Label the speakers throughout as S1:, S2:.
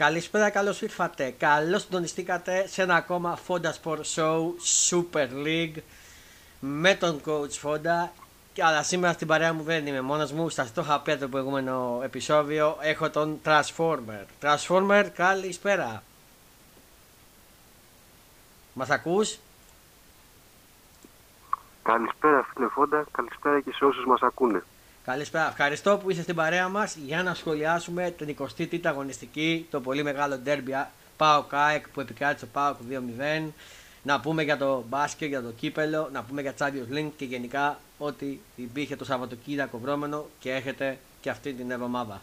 S1: Καλησπέρα, καλώς ήρθατε. Καλώς συντονιστήκατε σε ένα ακόμα Fonda Sport Show Super League με τον coach Fonda. Αλλά σήμερα στην παρέα μου δεν είμαι μόνος μου. Σας το είχα πει το προηγούμενο επεισόδιο. Έχω τον Transformer. Transformer, καλησπέρα. Μας ακούς;
S2: Καλησπέρα φίλε Φόντα, καλησπέρα και σε όσους μας ακούνε.
S1: Καλησπέρα. Ευχαριστώ που είστε στην παρέα μας για να σχολιάσουμε την 23η αγωνιστική, το πολύ μεγάλο ντέρμπι Πάο Κάεκ που επικράτησε ο Πάοκ 2-0. Να πούμε για το μπάσκετ, για το κύπελο, να πούμε για Champions League και γενικά ό,τι υπήρχε το Σαββατοκύριακο βρώμενο και έχετε και αυτή την εβδομάδα.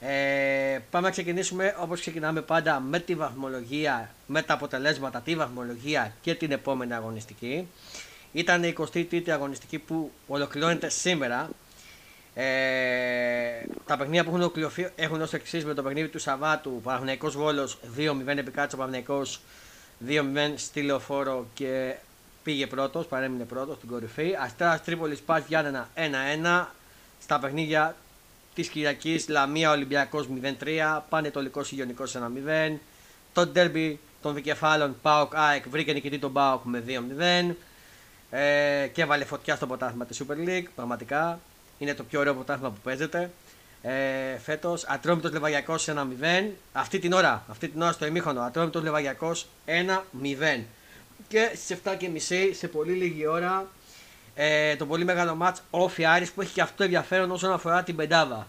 S1: Ε, πάμε να ξεκινήσουμε όπως ξεκινάμε πάντα με τη βαθμολογία, με τα αποτελέσματα, τη βαθμολογία και την επόμενη αγωνιστική. Ήταν η 23η αγωνιστική που ολοκληρώνεται σήμερα ε, τα παιχνίδια που έχουν ολοκληρωθεί έχουν ως εξής με το παιχνίδι του Σαββάτου. Παναγενικό Βόλος 2-0 επικράτησε ο Παναγενικό 2-0 στη λεωφόρο και πήγε πρώτος, παρέμεινε πρώτος στην κορυφή. Αστέρα Τρίπολης Πας Γιάννενα 1-1. Στα παιχνίδια της Κυριακής Λαμία Ολυμπιακός 0-3. Πανετολικός Ιγιονικό 1-0. Το ντέρμπι των δικεφάλων Πάοκ ΑΕΚ βρήκε νικητή τον Πάοκ με 2-0. Ε, και έβαλε φωτιά στο ποτάθμα της Super League. Πραγματικά είναι το πιο ωραίο πρωτάθλημα που παίζεται. Ε, Φέτος Ατρόμητος Λεβαγιακός 1-0. Αυτή την ώρα, αυτή την ώρα στο ημίχρονο, Ατρόμητος Λεβαγιακός 1-0. Και στις 7.30 σε πολύ λίγη ώρα ε, το πολύ μεγάλο μάτς Όφι Άρης που έχει και αυτό ενδιαφέρον όσον αφορά την πεντάδα.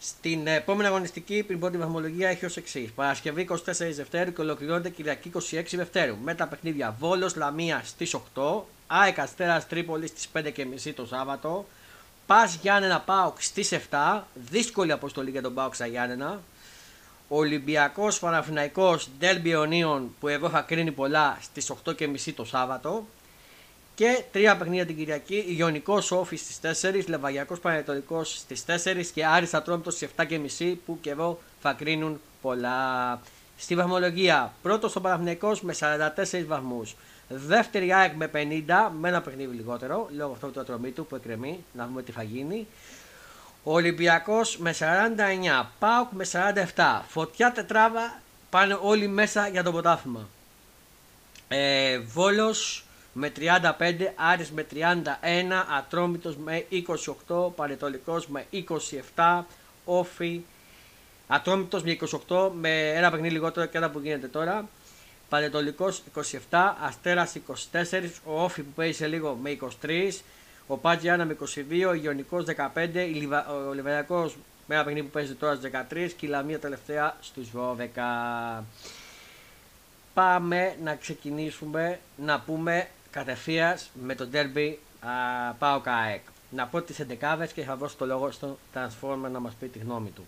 S1: Στην επόμενη αγωνιστική, πριν πρώτη βαθμολογία, έχει ως εξής: Παρασκευή 24 Δευτέρου και ολοκληρώνεται Κυριακή 26 Δευτέρου. Με τα παιχνίδια Βόλος Λαμία στις 8, ΑΕΚ Αστέρας Τρίπολης στις 5.30 το Σάββατο. Πας Γιάννενα Πάοξ στις 7. Δύσκολη αποστολή για τον Πάοξ στα Γιάννενα. Ολυμπιακός Παναφυναϊκό Ντέλμπι Ονίων που εγώ θα κρίνει πολλά στις 8.30 το Σάββατο. Και τρία παιχνίδια την Κυριακή. Ιωνικός Όφη στις 4, Λεβαγιακός Πανετολικός στις 4 και Άριστα Τρόμπτο στις 7.30 που και εγώ θα κρίνουν πολλά. Στη βαθμολογία, πρώτος ο Παναθυναϊκό με 44 βαθμούς. Δεύτερη ΑΕΚ με 50, με ένα παιχνίδι λιγότερο, λόγω αυτού του ατρομή του που εκκρεμεί, να δούμε τι θα γίνει. Ο Ολυμπιακός με 49, ΠΑΟΚ με 47. Φωτιά τετράβα πάνε όλοι μέσα για το πρωτάθλημα. Ε, Βόλος με 35, Άρης με 31, Ατρόμητος με 28, Πανετολικός με 27, Όφη, Ατρόμητος με 28, με ένα παιχνίδι λιγότερο και ένα που γίνεται τώρα. Πανετολικός 27, Αστέρας 24, ο Όφη που παίζει σε λίγο με 23, ο Πάτζιάνα με 22, ο Ιωνικός 15, ο Λιβεριακός με ένα παιχνίδι που παίζει τώρα στις 13 και η Λαμία τελευταία στους 12. Πάμε να ξεκινήσουμε να πούμε κατευθείαν με το derby Πάο ΚΑΕΚ. Να πω τις 11 και θα δώσω το λόγο στον Transformer να μας πει τη γνώμη του.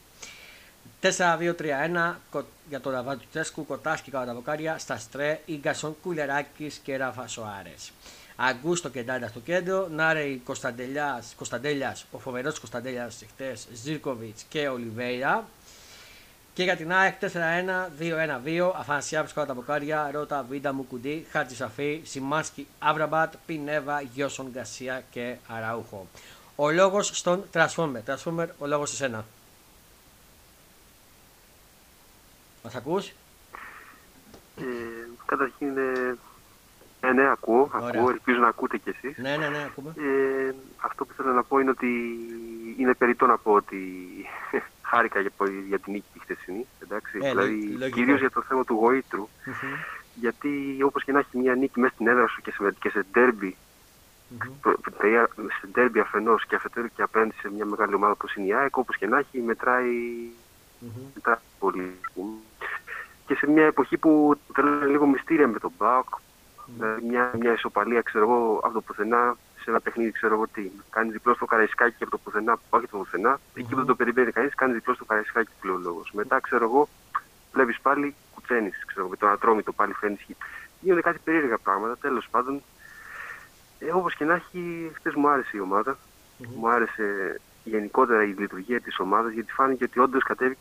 S1: 4-2-3-1 για το Ραβάτου Τσέσκου, Κοτάσκι Καραδαβοκάρια, Σταστρέ, Ίγκασον, Κουλεράκης και Ράφα Σοάρες. Αγκούστο και Ντάντα στο κέντρο, Νάρεϊ Κωνσταντέλιας, ο φοβερός Κωνσταντέλιας χτε, Ζήρκοβιτς και Ολιβέηρα. Και για την ΑΕΚ 4-1, 2-1-2, Αφανσιάπη κατά τα μποκάρια, Ρότα, Βίντα, Μουκουντή, Χάτζη Σαφή, Σιμάσκι, Αβραμπάτ, Πινέβα, Γιώσον Γκασία και Αραούχο. Ο λόγος στον Transformer. Transformer, ο λόγος σε σένα. Μας ακούς;
S2: Ε, καταρχήν, ε, ε, ναι, ακούω, ακούω, ελπίζω να ακούτε κι εσείς.
S1: Ναι, ναι, ναι, ακούμε.
S2: Ε, αυτό που θέλω να πω είναι ότι είναι περιττό να πω ότι χάρηκα για, για την νίκη τη χτεσινή, εντάξει, ε, δηλαδή κυρίως για το θέμα του γοητρου γιατί όπως και να έχει μια νίκη μέσα στην έδρα σου και σε, και σε ντέρμπι, mm-hmm. σε ντέρμπι αφενός και αφετέρου και απέναντι σε μια μεγάλη ομάδα όπως είναι η ΑΕΚ, όπως και να έχει μετράει, mm-hmm. μετράει πολύ και σε μια εποχή που θέλω λίγο μυστήρια με τον Μπάουκ. Δηλαδή μια, μια ισοπαλία, ξέρω εγώ, από το πουθενά σε ένα παιχνίδι, ξέρω εγώ τι. Κάνει διπλό στο καραϊσκάκι από το πουθενά, όχι από το πουθενά. Mm-hmm. Εκεί που δεν το περιμένει κανείς, κάνει διπλό στο καραϊσκάκι που λέει ο λόγος. Μετά, ξέρω εγώ, βλέπεις πάλι κουτσένεις, ξέρω εγώ, με τον ατρόμητο πάλι φαίνει. Γίνονται κάτι περίεργα πράγματα. Τέλος πάντων, ε, όπως και να έχει, χτες μου άρεσε η ομάδα. Mm-hmm. Μου άρεσε γενικότερα η λειτουργία της ομάδας γιατί φάνηκε ότι όντως κατέβηκε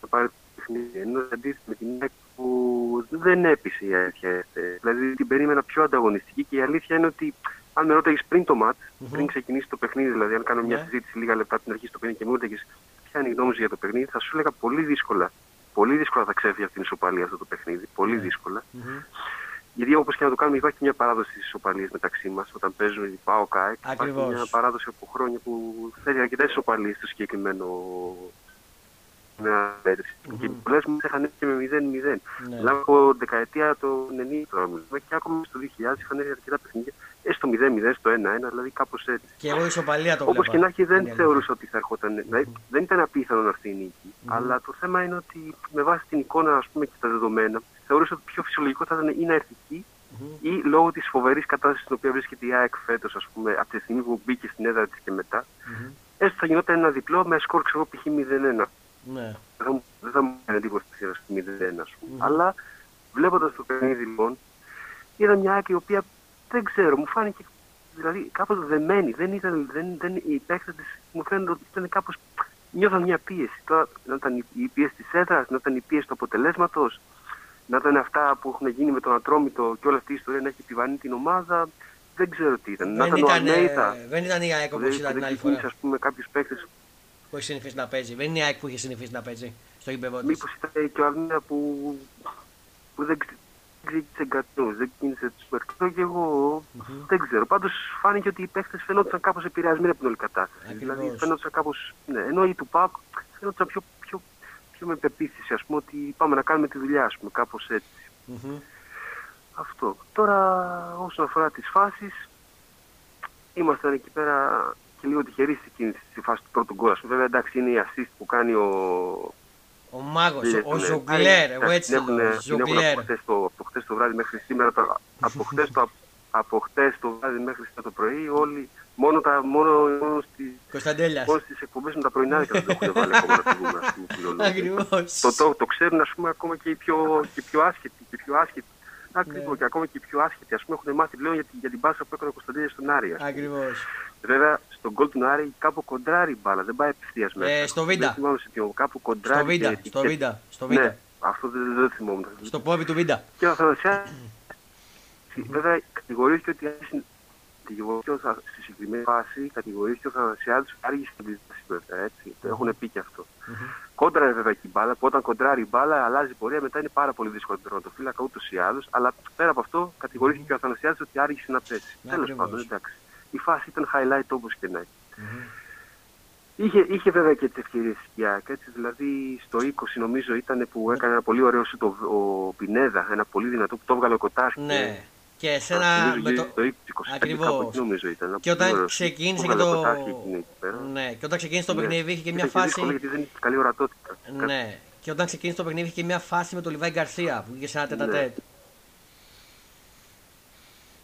S2: να πάρει παιχνίδι. Ενώ αντίθετα με την ΑΕΚ που δεν έπεισε η αλήθεια. Δηλαδή την περίμενα πιο ανταγωνιστική και η αλήθεια είναι ότι αν με ρώταγες πριν το ματ, mm-hmm. πριν ξεκινήσει το παιχνίδι, δηλαδή αν κάνω μια ναι. συζήτηση λίγα λεπτά την αρχή στο παιχνίδι και μου έλεγες ποια είναι η γνώμη για το παιχνίδι, θα σου έλεγα πολύ δύσκολα. Πολύ δύσκολα θα ξέφυγε αυτή την ισοπαλία αυτό το παιχνίδι. Πολύ ναι. δύσκολα. Mm-hmm. Γιατί όπως και να το κάνουμε, υπάρχει μια παράδοση της ισοπαλίας μεταξύ μας όταν παίζουμε η ΠΑΟ ΚΑΕΚ. Υπάρχει μια παράδοση από χρόνια που θέλει αρκετέ ισοπαλίες στο συγκεκριμένο μια μέτρηση. Mm-hmm. Και πολλές μου είχαν και με 0-0. Ναι. Δηλαδή από δεκαετία το 90 τώρα και ακόμα στο 2000 είχαν έρθει αρκετά παιχνίδια. Ε, στο 0-0, στο 1-1, δηλαδή κάπως έτσι.
S1: Και εγώ ισοπαλία το
S2: Όπως και να έχει, δεν θεωρούσα ότι θα ερχόταν. Δηλαδή, δεν ήταν απίθανο να έρθει η νίκη. Mm-hmm. Αλλά το θέμα είναι ότι με βάση την εικόνα ας πούμε, και τα δεδομένα, θεωρούσα ότι πιο φυσιολογικό θα ήταν ή να έρθει εκεί mm-hmm. ή λόγω της φοβερής κατάστασης στην οποία βρίσκεται η ΑΕΚ φέτος, ας πούμε, από τη στιγμή που μπήκε στην έδρα της και μετά, mm-hmm. έστω θα γινόταν ένα διπλό με σκορ, ξέρω π.χ. 0-1. Ναι. Δεν θα μου έκανε εντύπωση που στο 0-1, ας πούμε. Αλλά βλέποντας το παιχνίδι λοιπόν, είδα μια άκρη η οποία δεν ξέρω, μου φάνηκε δηλαδή κάπως δεμένη. Δεν ήταν, δεν, δεν, η παίκτη τη μου φαίνεται ότι ήταν κάπως. Νιώθαν μια πίεση. Τώρα, να ήταν η πίεση της έδρας, να ήταν η πίεση του αποτελέσματος, να ήταν αυτά που έχουν γίνει με τον Ατρόμητο και όλη αυτή η ιστορία να έχει επιβανεί την ομάδα. Δεν ξέρω τι ήταν.
S1: Δεν, να ήταν, ήταν, δεν ήταν η ΑΕΚ όπως ήταν την άλλη φορά.
S2: Α πούμε, κάποιου παίκτε
S1: που έχει συνηθίσει να παίζει. Δεν είναι η ΑΕΚ που είχε συνηθίσει να παίζει στο γήπεδο της.
S2: Μήπως ήταν και ο Αρμία που, που δεν ξεκίνησε εγκατό, δεν ξεκίνησε τους Μερκάτο και εγώ mm-hmm. δεν ξέρω. Πάντως φάνηκε ότι οι παίχτε φαινόταν κάπως επηρεασμένοι από την όλη κατάσταση. Ακριβώς. Δηλαδή φαινόταν κάπως. Ναι, ενώ οι του Πάκ φαινόταν πιο, πιο, πιο με πεποίθηση, ας πούμε, ότι πάμε να κάνουμε τη δουλειά, ας πούμε, κάπως έτσι. Mm-hmm. Αυτό. Τώρα, όσον αφορά τις φάσεις, ήμασταν εκεί πέρα και λίγο τυχερή στη φάση του πρώτου γκολ. Βέβαια, εντάξει, είναι η assist που κάνει ο.
S1: Ο μάγος, ο Ζογκλέρ, εγώ έτσι λέω. Ζογκλέρ.
S2: Από χτες το βράδυ μέχρι σήμερα, από χτες το, από χτες το βράδυ μέχρι σήμερα το πρωί, όλοι μόνο, τα, μόνο, μόνο, στις, εκπομπές με τα πρωινά δεν έχουν βάλει ακόμα να φύγουμε.
S1: Ακριβώς.
S2: Το, το, το ξέρουν ας πούμε ακόμα και οι πιο, και πιο άσχετοι. Και πιο άσχετοι. Ακριβώς ναι. και ακόμα και οι πιο άσχετοι ας πούμε έχουν μάθει πλέον για, για την πάσα που έκανε ο Κωνσταντίνος στον Άρη.
S1: Ακριβώς.
S2: Βέβαια στον γκολ του Άρη κάπου κοντράρει η μπάλα, δεν πάει ευθεία μέσα.
S1: Ε, στο Βίντα.
S2: Δεν θυμάμαι σε ποιο, κάπου κοντράρει.
S1: Στο Βίντα. Στο Βίντα. Στο Βίντα.
S2: Ναι, αυτό δεν, δεν θυμόμουν.
S1: Στο πόδι του Βίντα.
S2: Και ο Αθανασιάδης. Βέβαια κατηγορήθηκε ότι στη συγκεκριμένη φάση κατηγορήθηκε ο Θανασιάδη άργησε την αντίσταση έτσι. Το έχουν πει και αυτό. Mm-hmm. Κόντραρε βέβαια και η μπάλα, που όταν κοντράρει η μπάλα αλλάζει πορεία, μετά είναι πάρα πολύ δύσκολο το φύλακα ούτως ή άλλως. Αλλά πέρα από αυτό κατηγορήθηκε mm-hmm. και ο Θανασιάδη ότι άργησε να πέσει. Τέλος πάντων, εντάξει η φάση ήταν highlight όπως και να έχει. Mm-hmm. Είχε, είχε βέβαια και τις ευκαιρίες η ΑΕΚ. Δηλαδή στο 20 νομίζω ήταν που έκανε ένα πολύ ωραίο σου το, ο Πινέδα, ένα πολύ δυνατό που το έβγαλε ο Κοτάρσκι.
S1: Ναι. Και εσένα με το... το 20,
S2: Ακριβώς. νομίζω ήταν.
S1: Και όταν ξεκίνησε και το... Ναι, και όταν ξεκίνησε το ναι. παιχνίδι είχε και μια φάση...
S2: Δύσκολο γιατί δεν είχε καλή ορατότητα.
S1: Ναι. Και όταν ξεκίνησε το παιχνίδι είχε και μια φάση με τον Λιβάη Γκαρσία που είχε σε ένα τετατέτ. Ναι.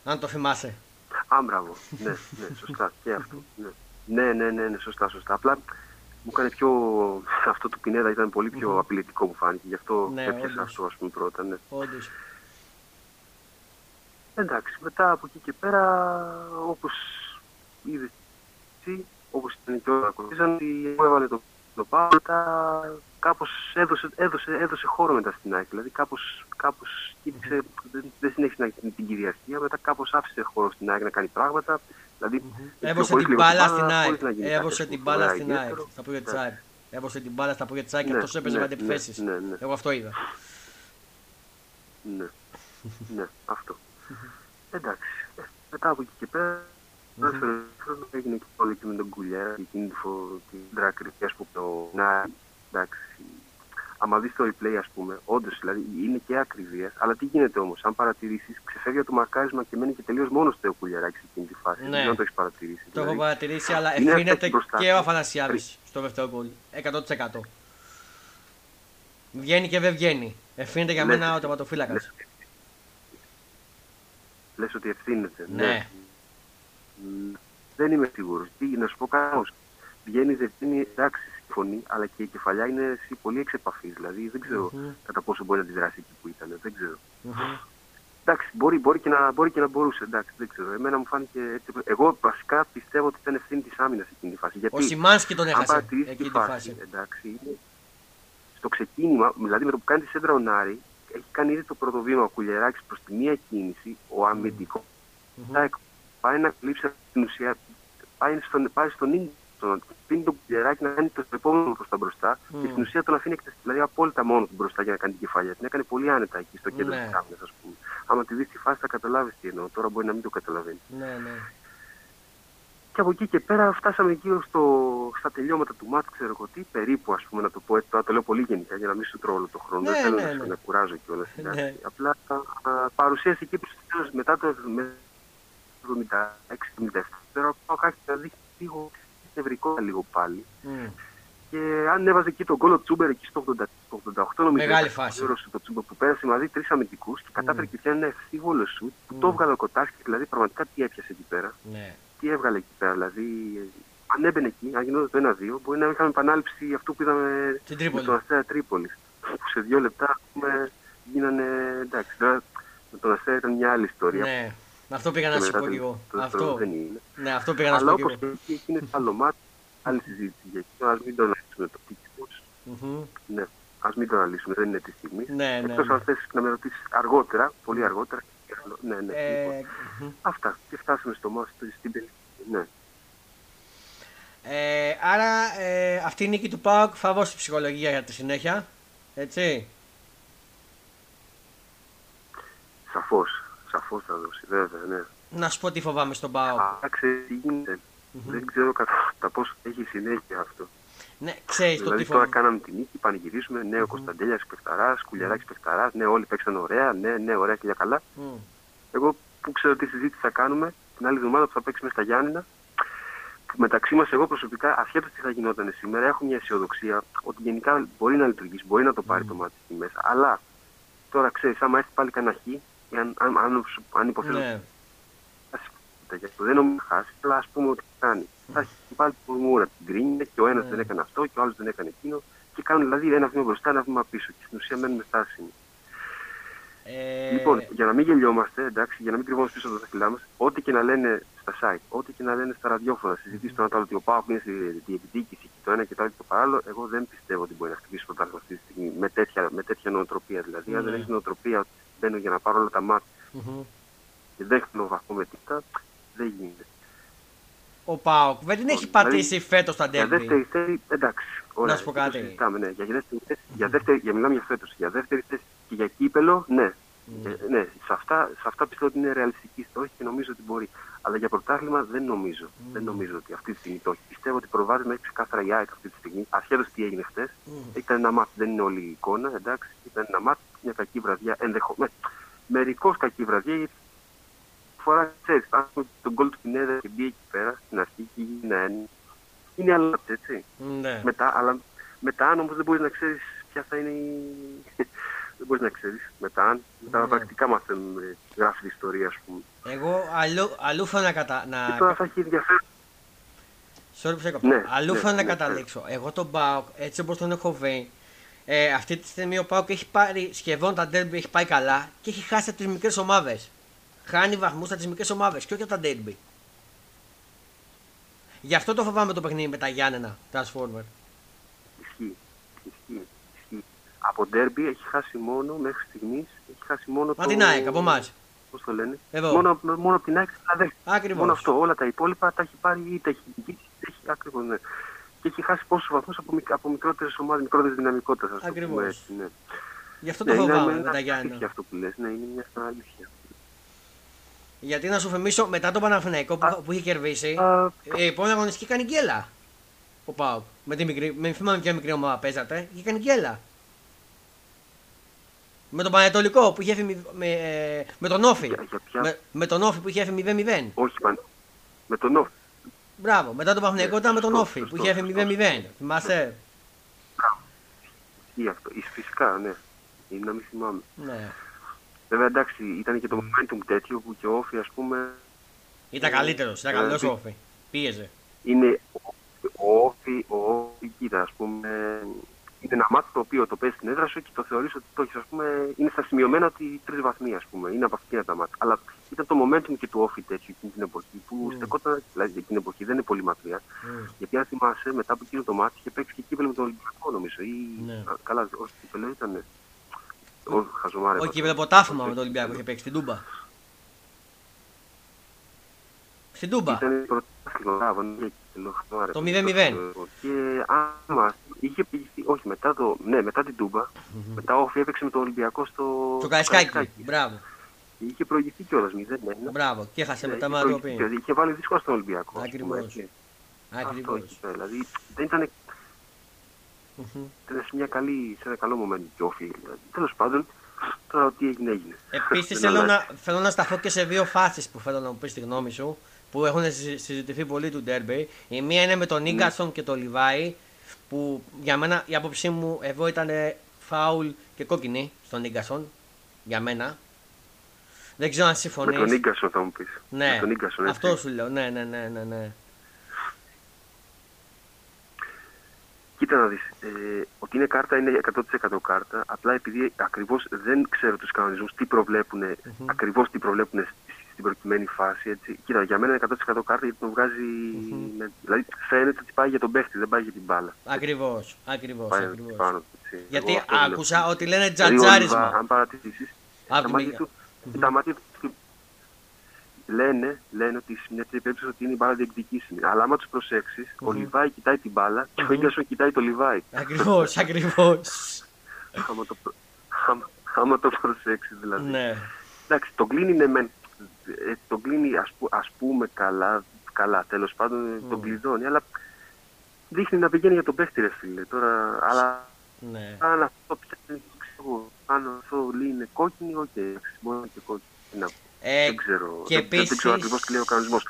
S1: Αν το θυμάσαι.
S2: Α, μπράβο. ναι, ναι, σωστά. Και αυτό. Ναι. ναι, ναι, ναι, ναι, σωστά, σωστά. Απλά μου έκανε πιο. Αυτό του Πινέδα ήταν πολύ πιο απειλητικό μου φάνηκε. Γι' αυτό ναι, έπιασα αυτό, ας πούμε, πρώτα. Ναι.
S1: Όντως.
S2: Εντάξει, μετά από εκεί και πέρα, όπως είδες εσύ, όπως ήταν και όλα ακολουθήσαν, μου έβαλε το, το πάω, μετά κάπως έδωσε, έδωσε, έδωσε χώρο μετά στην ΑΕΚ. Δηλαδή κάπω κάπως κοίταξε, δεν, δεν συνέχισε την, την κυριαρχία, μετά κάπως άφησε χώρο στην ΑΕΚ να κάνει πράγματα. Δηλαδή,
S1: Έβωσε την μπάλα στην ΑΕΚ. Έβωσε την μπάλα στην ΑΕΚ. Στα πόδια της ΑΕΚ. Έβωσε την μπάλα στα πόδια της ΑΕΚ και αυτό έπαιζε με αντιπιθέσει. Εγώ αυτό είδα.
S2: Ναι, ναι, αυτό. Εντάξει. Μετά από εκεί και πέρα, έγινε και πολύ και με τον Κουλιά, εκείνη την τράκρυφια που το να εντάξει, άμα δεις το replay, ας πούμε, όντως δηλαδή είναι και ακριβία. Αλλά τι γίνεται όμως, αν παρατηρήσεις, ξεφεύγει το μαρκάρισμα και μένει και τελείως μόνος στο Εκουλιαράκι σε εκείνη τη φάση. Ναι. Δεν το έχεις παρατηρήσει.
S1: Το δηλαδή. έχω παρατηρήσει, αλλά ευθύνεται και ο Αφανασιάδης στο δεύτερο γκολ. 100%. Βγαίνει και δεν βγαίνει. Ευθύνεται για μένα ο τερματοφύλακας.
S2: Λες ότι ευθύνεται. Ναι. ναι. Δεν είμαι σίγουρος. Τι να σου πω κάπως. Βγαίνεις, δεν βγαίνει, εντάξει, φωνή, αλλά και η κεφαλιά είναι πολύ εξ επαφή. Δηλαδή δεν ξέρω mm-hmm. κατά πόσο μπορεί να αντιδράσει εκεί που ήταν. Δεν ξέρω. Mm-hmm. Εντάξει, μπορεί, μπορεί, και να, μπορεί και να μπορούσε. Εντάξει, δεν ξέρω. Εμένα μου φάνηκε έτσι. Εγώ βασικά πιστεύω ότι ήταν ευθύνη της άμυνας εκείνη τη φάση. Γιατί,
S1: Ο Σιμάνσκι τον έχασε εκείνη τη φάση.
S2: Εντάξει, είναι, στο ξεκίνημα, δηλαδή με το που κάνει τη σέντρα ο Νάρη, έχει κάνει ήδη το πρώτο βήμα ο Κουλιεράκη προς τη μία κίνηση, ο αμυντικός. Mm-hmm. πάει να κλείψει την ουσία. Πάει στον, πάει στον ίντερνετ τον αφήνει το πουλεράκι να κάνει το επόμενο προς τα μπροστά mm. και στην ουσία τον αφήνει δηλαδή απόλυτα μόνος του μπροστά για να κάνει την κεφάλια. Την έκανε πολύ άνετα εκεί στο κέντρο ναι. της άμυνα, ας πούμε. Άμα τη δεις στη φάση θα καταλάβεις τι εννοώ. Τώρα μπορεί να μην το καταλαβαίνεις.
S1: Ναι, ναι.
S2: Και από εκεί και πέρα φτάσαμε γύρω στο, στα τελειώματα του μάτς, ξέρω εγώ τι, περίπου ας πούμε να το πω έτσι. Τώρα το λέω πολύ γενικά για να μην σου τρώω όλο το χρόνο.
S1: Ναι,
S2: Δεν θέλω
S1: ναι,
S2: να,
S1: ναι.
S2: να κουράζω κιόλας.
S1: Ναι.
S2: Απλά α, παρουσίασε εκεί προς το τέλος μετά το 76-77. Τώρα πάω κάτι να δείχνει λίγο νευρικό λίγο πάλι.
S1: Mm.
S2: Και αν έβαζε εκεί τον κόλλο Τσούμπερ εκεί στο 80 στο 88 νομίζω.
S1: Μεγάλη
S2: ήταν
S1: φάση.
S2: γύρω στο Τσούμπερ που πέρασε μαζί τρεις αμυντικούς και κατάφερε και πιάνει ένα ευθύβολο σουτ που
S1: Mm.
S2: το έβγαλε ο Κοτάσκι. Δηλαδή πραγματικά τι έπιασε εκεί πέρα.
S1: Ναι.
S2: Τι έβγαλε εκεί πέρα. Δηλαδή αν έμπαινε εκεί, αν γινόταν το 1-2, μπορεί να είχαμε επανάληψη αυτού που είδαμε
S1: Στην
S2: με
S1: Τρίπολη.
S2: τον Αστέρα Τρίπολη. Που σε δύο λεπτά ας πούμε, γίνανε εντάξει. Τώρα με τον Αστέρα ήταν μια άλλη ιστορία.
S1: Ναι. Αυτό πήγα να
S2: Και
S1: σου
S2: μετά
S1: πω
S2: το-
S1: κι εγώ.
S2: το δεύτερο
S1: Αυτό.
S2: δεν είναι.
S1: Ναι, αυτό πήγα να σου
S2: Αλλά
S1: πω κι
S2: όπως
S1: εγώ.
S2: και εκεί, εκεί είναι άλλο μάτι, άλλη συζήτηση για εκεί. Α μην το αναλύσουμε το τύπο.
S1: Μμμ.
S2: Ναι, ας μην το αναλύσουμε, δεν είναι τη στιγμή.
S1: Ναι, ναι.
S2: Εκτός
S1: ναι.
S2: αν θες να με ρωτήσεις αργότερα, πολύ αργότερα. Ναι, ναι. λοιπόν.
S1: Ε, μμμ.
S2: Αυτά. Και φτάσαμε στο μάτι στην τελική. Ναι.
S1: Ε, άρα ε, αυτή η νίκη του ΠΑΟΚ θα δώσει ψυχολογία για τη συνέχεια. Έτσι;
S2: Σαφώς. Σαφώς θα δώσει, βέβαια, ναι.
S1: Να σου πω τι φοβάμαι στον ΠΑΟΚ.
S2: Αλλά ξέρει τι γίνεται. Δεν ξέρω κατά, κατά πόσο έχει συνέχεια αυτό.
S1: Ναι, ξέρεις το
S2: δηλαδή
S1: τι
S2: τώρα
S1: φοβάμαι.
S2: κάναμε την νίκη, πανηγυρίζουμε. Ναι, ο Κωνσταντέλιας Πεχταράς, Κουλιαράκης Πεχταράς. Ναι, όλοι παίξαν ωραία. Ναι, ναι, ωραία και για καλά.
S1: Μμ.
S2: Εγώ που ξέρω τι συζήτηση θα κάνουμε την άλλη εβδομάδα που θα παίξουμε στα Γιάννηνα. Μεταξύ μας, εγώ προσωπικά, ασχέτως τι θα γινόταν σήμερα, έχω μια αισιοδοξία ότι γενικά μπορεί να λειτουργήσει, μπορεί να το πάρει το μάτι στη μέσα. Αλλά τώρα ξέρεις, άμα έρθει πάλι κανένα χ, ή αν, αν, αν, αν υποθέτω
S1: Ναι.
S2: γι' αυτό δεν νομίζω να χάσει, αλλά ας πούμε ότι θα κάνει. Θα έχει πάλι την μούρα την κρίνει και ο ένας
S1: Ναι.
S2: δεν έκανε αυτό και ο άλλος δεν έκανε εκείνο. Και κάνουν δηλαδή ένα βήμα μπροστά, ένα βήμα πίσω. Και στην ουσία μένουμε στάσιμοι.
S1: Ε,
S2: Λοιπόν, για να μην γελιόμαστε, εντάξει, για να μην κρυβόμαστε πίσω από τα δάχτυλά μας, ό,τι και να λένε στα site, ό,τι και να λένε στα ραδιόφωνα, συζητήσεις το ένα το άλλο, ότι ο Πάοκ είναι στη διεκδίκηση και το ένα και το άλλο και το παράλληλο, εγώ δεν πιστεύω ότι μπορεί να χτυπήσει το πρωτάθλημα αυτή τη στιγμή με τέτοια, με τέτοια νοοτροπία. Δηλαδή, αν δεν
S1: Ναι.
S2: έχεις νοοτροπία ότι μπαίνω για να πάρω όλα τα μάτια
S1: μμμ.
S2: και δεν χτυπώ βαθμό με τίποτα, δεν γίνεται.
S1: Ο ΠΑΟΚ δεν την έχει
S2: Δηλαδή,
S1: πατήσει φέτος στα
S2: Για
S1: ντέρμπι.
S2: δεύτερη θέση, εντάξει. Ωραία,
S1: Να σου πω
S2: το
S1: κάτι.
S2: συζητάμε, ναι. Για, δεύτερη θέση, για, δεύτερη, για μιλάμε για φέτος. Για δεύτερη θέση και για κύπελο, ναι.
S1: Ναι.
S2: Ε, ναι, σε αυτά, σε αυτά πιστεύω ότι είναι ρεαλιστική στόχη και νομίζω ότι μπορεί. Αλλά για πρωτάθλημα δεν νομίζω. Δεν νομίζω ότι αυτή τη στιγμή το έχει. Πιστεύω ότι προβάδισμα έχει ξεκάθαρα η ΑΕΚ αυτή τη στιγμή. Ασχέτως τι έγινε χθες. Ήταν ένα μάτι, δεν είναι όλη η εικόνα, εντάξει. Ήταν ένα μάτι, μια κακή βραδιά. Ενδεχομένω. Μερικώς κακή βραδιά, γιατί φορά ξέρεις, αν πούμε, τον γκολ του Πινέδα και μπει εκεί πέρα στην αρχή και γίνει ένα είναι άλλο έτσι.
S1: Ναι.
S2: Μετά, αλλά μετά αν όμως δεν μπορείς να ξέρεις ποια θα είναι η... δεν μπορείς να ξέρεις. Μετά, αν με τα
S1: Ναι.
S2: πρακτικά μαθαίνουν, ε, γράφει την ιστορία, ας πούμε.
S1: Εγώ αλλού, αλλού θα να, κατα...
S2: Και
S1: να...
S2: τώρα θα έχει ενδιαφέρον.
S1: Sorry που σε έκοψα.
S2: Ναι,
S1: αλλού
S2: ναι,
S1: θα να
S2: ναι,
S1: καταλήξω. Εγώ τον ΠΑΟΚ, έτσι όπως τον έχω βρει, ε, αυτή τη στιγμή ο ΠΑΟΚ έχει πάρει σχεδόν τα ντέρμπι, έχει πάει καλά και έχει χάσει από τις μικρές ομάδες. Χάνει βαθμούς από τις μικρές ομάδες και όχι από τα ντέρμπι. Γι' αυτό το φοβάμαι το παιχνίδι με τα Γιάννενα, Transformer.
S2: Ισχύει. Ισχύει. Ισχύει. Από ντέρμπι έχει χάσει μόνο, μέχρι στιγμής, έχει χάσει μόνο
S1: Μα την ΑΕΚ, από εμάς.
S2: Πώς το λένε;
S1: Εδώ.
S2: Μόνο, μόνο από την ΑΕΚ στην αδέρφη.
S1: Ακριβώς.
S2: Μόνο αυτό. Όλα τα υπόλοιπα τα έχει πάρει ή τα έχει νικήσει. Έχει, ακριβώς, ναι. Και έχει χάσει πόσους βαθμούς από, μικ, από μικρότερες ομάδες, μικρότερες δυναμικότητες. ας το πούμε
S1: Ακριβώς.
S2: έτσι, ναι.
S1: Γι' αυτό το
S2: Ναι, είναι,
S1: φοβάμαι
S2: είναι
S1: με τα
S2: αλήθεια
S1: Γιάννενα.
S2: αυτό που λες. Ναι, είναι μια αλήθεια.
S1: Γιατί να σου θυμίσω, μετά τον Παναθηναϊκό που, που είχε κερδίσει,
S2: Α,
S1: ε, η επόμενη αγωνιστική κάνει γκέλα. Ο Πάουκ. Με τη μικρή, με θυμάμαι ποια μικρή ομάδα παίζατε και κάνει γκέλα. Με τον Πανετολικό που είχε έρθει μη- με, ε, με τον Όφη.
S2: Για- για ποια-
S1: Με, με τον Όφη που είχε έρθει 0-0.
S2: Όχι, παν... με τον Όφ.
S1: Μπράβο. Μετά τον Παναθηναϊκό ήταν με τον
S2: σωστό,
S1: Όφη που
S2: σωστό,
S1: είχε έρθει
S2: σωστό.
S1: 0-0. Θυμάσαι;
S2: Ή αυτό. Εις φυσικά, ναι. Είναι να μην θυμάμαι.
S1: Ναι.
S2: Βέβαια, εντάξει, ήταν και το momentum τέτοιο που και ο Όφη, ας πούμε,
S1: Ήταν καλύτερος. Ήταν
S2: Ε,
S1: καλός
S2: πει-
S1: ο Όφη. Πίεζε.
S2: είναι ο Όφη, ο Όφη, κοίτα, ας πούμε, είναι ένα μάτι το οποίο το παίζει στην έδρα σου και το θεωρείς ότι το έχεις, ας πούμε, είναι στα σημειωμένα ότι τρεις βαθμοί, ας πούμε, είναι από αυτήν τα μάτια. Αλλά ήταν το momentum και του Όφη τέτοιο εκείνη την εποχή που
S1: Mm.
S2: στεκόταν, δηλαδή εκείνη την εποχή δεν είναι πολύ μακριά.
S1: Μμ.
S2: Γιατί αν θυμάσαι, μετά από εκείνο το μάτι είχε παίξει και κύπελο με τον Ολυμπιακό, νομίζω. Ή...
S1: Ναι.
S2: Α, καλά, όχι κύπελο ήταν. Όχι, χαζομάρε.
S1: Όχι, με το ποτάφημα με τον Ολυμπιακό είχε παίξει την Τούμπα. Στην Τούμπα.
S2: Ήταν πρωτάθλημα,
S1: το 0-0.
S2: Και άμα είχε πηγηθεί, όχι μετά, το, ναι, μετά την Τούμπα, mm-hmm. μετά ο έπαιξε με τον Ολυμπιακό στο,
S1: το Καϊσκάκι. Μπράβο.
S2: Είχε προηγηθεί κιόλας 0
S1: ναι. Μπράβο, και έχασε μετά με το
S2: Είχε βάλει δύσκολα στον Ολυμπιακό.
S1: Ακριβώς.
S2: Αυτό δηλαδή δεν ήταν. Mm-hmm. Ήταν σε, μια καλή, σε ένα καλό moment και όφη. Δηλαδή. Τέλος πάντων, τώρα τι έγινε, έγινε.
S1: Επίσης θέλω, να, θέλω να σταθώ και σε δύο φάσεις που θέλω να μου πεις τη γνώμη σου που έχουν συζητηθεί πολύ του Ντέρμπι. Η μία είναι με τον Νίγκασον mm. και τον Λιβάη, που για μένα η άποψή μου εδώ ήταν φάουλ και κόκκινη στον Νίγκασον. Για μένα. Δεν ξέρω αν συμφωνείς.
S2: Με τον Νίγκασον θα μου πεις.
S1: Ναι, με τον αυτό σου λέω. Ναι, ναι, ναι, ναι. ναι.
S2: Κοίτα να δεις, ε, ότι είναι κάρτα είναι 100% κάρτα, απλά επειδή ακριβώς δεν ξέρω τους κανονισμούς τι προβλέπουν, mm-hmm. ακριβώς τι προβλέπουν στην προκειμένη φάση. Έτσι. Κοίτα, για μένα είναι 100% κάρτα γιατί τον βγάζει. Mm-hmm. Με, δηλαδή φαίνεται ότι πάει για τον παίχτη, δεν πάει για την μπάλα.
S1: Ακριβώς. Ακριβώς. Γιατί Εγώ, άκουσα λέω. ότι λένε δηλαδή, τζατζάρισμα.
S2: Αν παρατηρήσεις, τα μάτια του. Mm-hmm. Τα μάτια του λένε, λένε ότι σε μια τέτοια περίπτωση ότι είναι η μπάλα διεκδικήσιμη. Αλλά άμα τους προσέξεις, mm-hmm. ο Λιβάη κοιτάει την μπάλα και ο Ίγκασον κοιτάει το Λιβάη.
S1: Ακριβώς, ακριβώς.
S2: άμα, το, άμα, άμα το προσέξεις δηλαδή.
S1: Ναι.
S2: Εντάξει, το κλείνει είναι μεν ε, τον κλείνει ας, ας πούμε καλά, καλά τέλος πάντων mm. τον κλειδώνει, αλλά δείχνει να πηγαίνει για τον παίχτη ρε φίλε. Τώρα, αλλά
S1: ναι.
S2: αν αυτό πιάνει, ξέρω, αν αυτό είναι κόκκινη, OK, okay, μπορεί και κόκκινη. Ε, δεν ξέρω,
S1: και
S2: δεν, επίσης... δεν ξέρω ακριβώς τι λέει ο κανονισμός.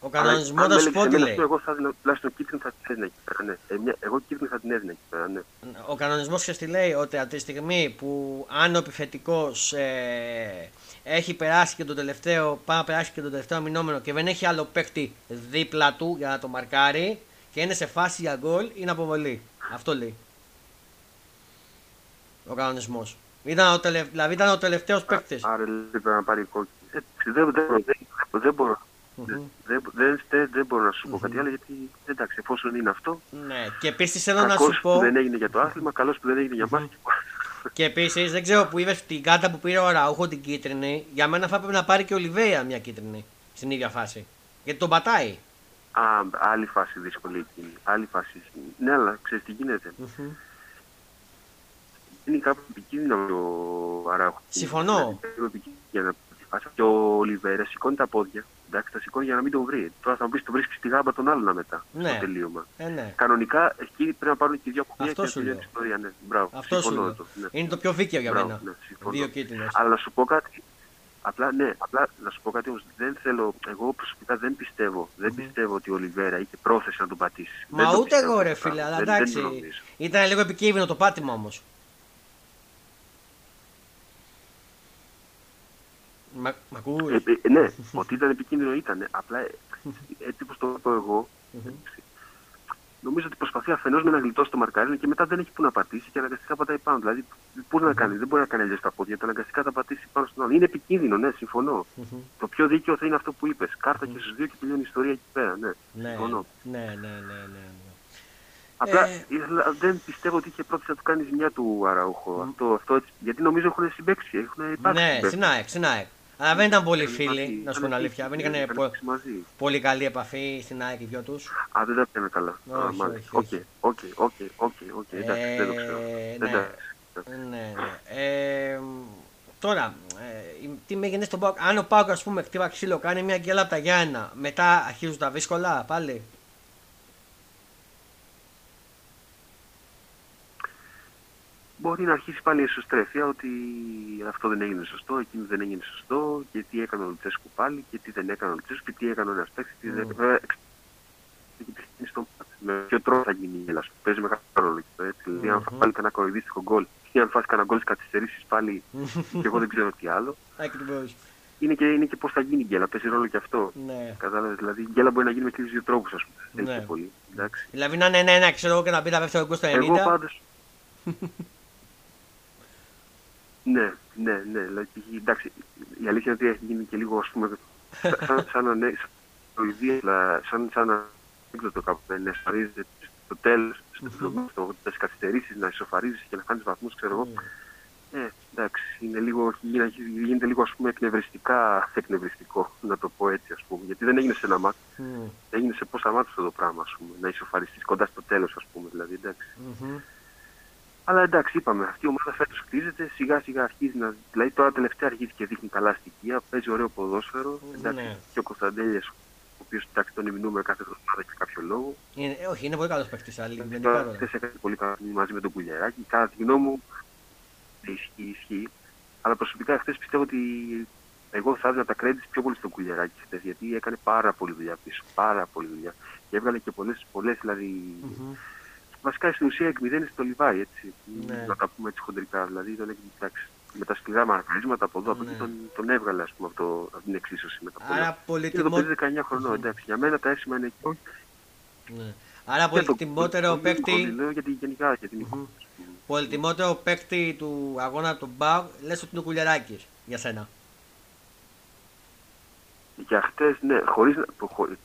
S1: Ο κανονισμός θα σου πω τι λέει.
S2: Εγώ θα δίνω τουλάχιστον κίτρινη θα την έδινα εκεί πέρα. Ναι. εγώ κίτρινη θα την έδινα εκεί πέρα. Ναι.
S1: Ο κανονισμός και τι λέει ότι από τη στιγμή που αν ο επιθετικός ε, έχει περάσει και τον τελευταίο, πάει να περάσει και τον τελευταίο μηνόμενο και δεν έχει άλλο παίκτη δίπλα του για να το μαρκάρει και είναι σε φάση για γκολ, είναι αποβολή. Αυτό λέει. Ο κανονισμός. Ήταν ο τελευ... Δηλαδή ήταν ο τελευταίος παίκτης.
S2: Άρα δεν πρέπει να πάρει κόκκινη. Δεν, δεν, δεν, δεν μπορώ. Mm-hmm. Δεν, δεν, δεν, δεν μπορώ να σου πω mm-hmm. κάτι άλλο γιατί εντάξει, εφόσον είναι αυτό.
S1: Ναι, και επίσης θέλω να σου πω.
S2: που δεν έγινε για το άθλημα, καλός που δεν έγινε για μα.
S1: Και επίσης δεν ξέρω που είδε την κάρτα που πήρε ο Ραούχο την κίτρινη. Για μένα θα έπρεπε να πάρει και ο Λιβέια μια κίτρινη στην ίδια φάση. Γιατί τον πατάει.
S2: Α, άλλη φάση δύσκολη εκείνη. Άλλη φάση. Ναι, αλλά ξέρεις τι γίνεται. Mm-hmm. Είναι κάπου επικίνδυνο ο Αράουχο.
S1: Συμφωνώ.
S2: Και ο Λιβέρα σηκώνει τα πόδια Εντάξει, θα σηκώνει για να μην το βρει. Τώρα θα μου πεις το βρίσκεις στη γάμπα των άλλων μετά.
S1: Ναι.
S2: Στο τελείωμα.
S1: Ε, ναι.
S2: Κανονικά εκεί πρέπει να πάρουν και δύο κουμπιά και να τελειώσει η ιστορία. Ναι. Μπράβο.
S1: Αυτός σου λέω. Το, ναι. Είναι το πιο δίκαιο για Μπράβο, μένα. Ναι, δύο κίτρινες.
S2: Αλλά να σου πω κάτι. Απλά, ναι, απλά να σου πω κάτι όμως. Δεν θέλω, εγώ προσωπικά δεν πιστεύω, δεν πιστεύω ότι ο Ολιβέρα είχε πρόθεση να τον πατήσει.
S1: Μα δεν ούτε εγώ ρε φίλε, αλλά εντάξει. Ήταν λίγο επικίνδυνο το πάτημα όμως. Μα,
S2: ε, ε, ναι, ότι ήταν επικίνδυνο ήταν. Απλά έτσι όπω το είπα εγώ, νομίζω ότι προσπαθεί αφενός με να γλιτώσει το μαρκάρι και μετά δεν έχει που να πατήσει και αναγκαστικά πατάει πάνω. Δηλαδή, πώς να κάνει, δεν μπορεί να κάνει αλλιώς τα πόδια, το αναγκαστικά θα πατήσει πάνω στον άλλο. Είναι επικίνδυνο, ναι, συμφωνώ. Το πιο δίκαιο θα είναι αυτό που είπες. Κάρτα και στους δύο και τελειώνει η ιστορία εκεί πέρα. Ναι,
S1: ναι, συμφωνώ. Ναι, ναι, ναι, ναι, ναι.
S2: Απλά ε... δεν πιστεύω ότι είχε πρόθεση να του κάνεις μια του Αραούχο. Αυτό, αυτό, γιατί νομίζω έχουν συμπέξει. Έχουν υπάρξει.
S1: Ναι, συνάεκ, συνάεκ. Αλλά δεν ήταν πολύ φίλοι, να σου πω την αλήθεια. Δεν είχαν πολύ καλή επαφή στην ΑΕΚ οι δυο τους.
S2: Α, δεν τα πιάνε καλά. OK, OK, OK, OK, εντάξει, δεν το ξέρω.
S1: Ναι, ναι. ναι. Τώρα, ε, τι με έγινε στον ΠΑΟΚ. Αν ο ΠΑΟΚ, ας πούμε, χτύπα ξύλο, κάνει μια γκέλα από τα Γιάννα, μετά αρχίζουν τα δύσκολα πάλι;
S2: Μπορεί να αρχίσει πάλι η εσωστρέφεια ότι αυτό δεν έγινε σωστό, εκείνο δεν έγινε σωστό και τι έκανε ο Λουτσέσκου πάλι και τι δεν έκανε ο Λουτσέσκου και τι έκανε ο ένα παίκτη. Τι δεν έκανε. Με ποιο τρόπο θα γίνει η Ελλάδα. Παίζει μεγάλο ρόλο εκεί πέρα. Δηλαδή, αν πάλι κανένα κοροϊδίστικο γκολ ή αν φάσει κανένα γκολ στις καθυστερήσεις πάλι και εγώ δεν ξέρω τι άλλο. Είναι και, είναι και πώς θα γίνει η γκέλα. Παίζει ρόλο και αυτό.
S1: Ναι.
S2: Κατάλαβες. Δηλαδή η γκέλα μπορεί να γίνει με τρει δύο τρόπους, ας πούμε. Δεν είναι πολύ. Εντάξει.
S1: Δηλαδή να είναι ένα, ξέρω εγώ και να μπει τα δεύτερο γκολ στο 90. Εγώ πάντω.
S2: Ναι, ναι, ναι. Δηλαδή, εντάξει, η αλήθεια είναι ότι έχει γίνει και λίγο, ας πούμε, σαν, σαν, ανέ, σαν, σαν ανέκδοτο κάπου, να εσφαρίζεται στο τέλος, στο, στο, στις καθυστερήσεις, να ισοφαρίζεις και να κάνεις βαθμούς, ξέρω εγώ. Ε, εντάξει, είναι λίγο, γίνεται λίγο ας πούμε εκνευριστικά εκνευριστικό, να το πω έτσι ας πούμε. Γιατί δεν έγινε σε ένα μάτι, mm. έγινε σε πόσα μάτια αυτό το πράγμα ας πούμε, να ισοφαριστείς κοντά στο τέλος ας πούμε, δηλαδή εντάξει. Mm-hmm. Αλλά εντάξει, είπαμε, αυτή η ομάδα φέτος χτίζεται, σιγά σιγά αρχίζει να. Δηλαδή τώρα τελευταία αρχίζει και δείχνει καλά στοιχεία, παίζει ωραίο ποδόσφαιρο. Εντάξει, ναι. και ο Κωνσταντέλιας, ο οποίος εντάξει τον ημινούμε κάθε εβδομάδα για κάποιο λόγο.
S1: Είναι, όχι, είναι πολύ καλός παίκτης.
S2: Τώρα δεν σε έκανε πολύ καλό μαζί με τον Κουλιαράκη. Κατά τη γνώμη μου, ισχύει, ισχύει. Αλλά προσωπικά χθες πιστεύω ότι εγώ θα έδινα τα credits πιο πολύ στον Κουλιαράκη χθες, γιατί έκανε πάρα πολύ δουλειά πίσω. Πάρα πολύ δουλειά. Και έβγαλε και πολλές, δηλαδή. Mm-hmm βασικά στην ουσία εκμηδένει το Λιβάη, έτσι. Ναι. Να τα πούμε έτσι χοντρικά. Δηλαδή τον έχει εντάξει, με τα σκληρά μαρκαρίσματα από εδώ, από εκεί ναι. τον, τον έβγαλε ας πούμε, από, από την εξίσωση. Με τα
S1: Άρα πολυτιμο...
S2: Και το 19 χρονών, εντάξει. Για μένα τα έσημα είναι εκεί.
S1: Ναι. Άρα πολυτιμότερο παίκτη.
S2: γιατί γενικά για την mm-hmm.
S1: Πολυτιμότερο παίκτη του αγώνα του Μπάου, λες ότι είναι ο Κουλιαράκης για σένα.
S2: Για χτες, ναι, χωρίς,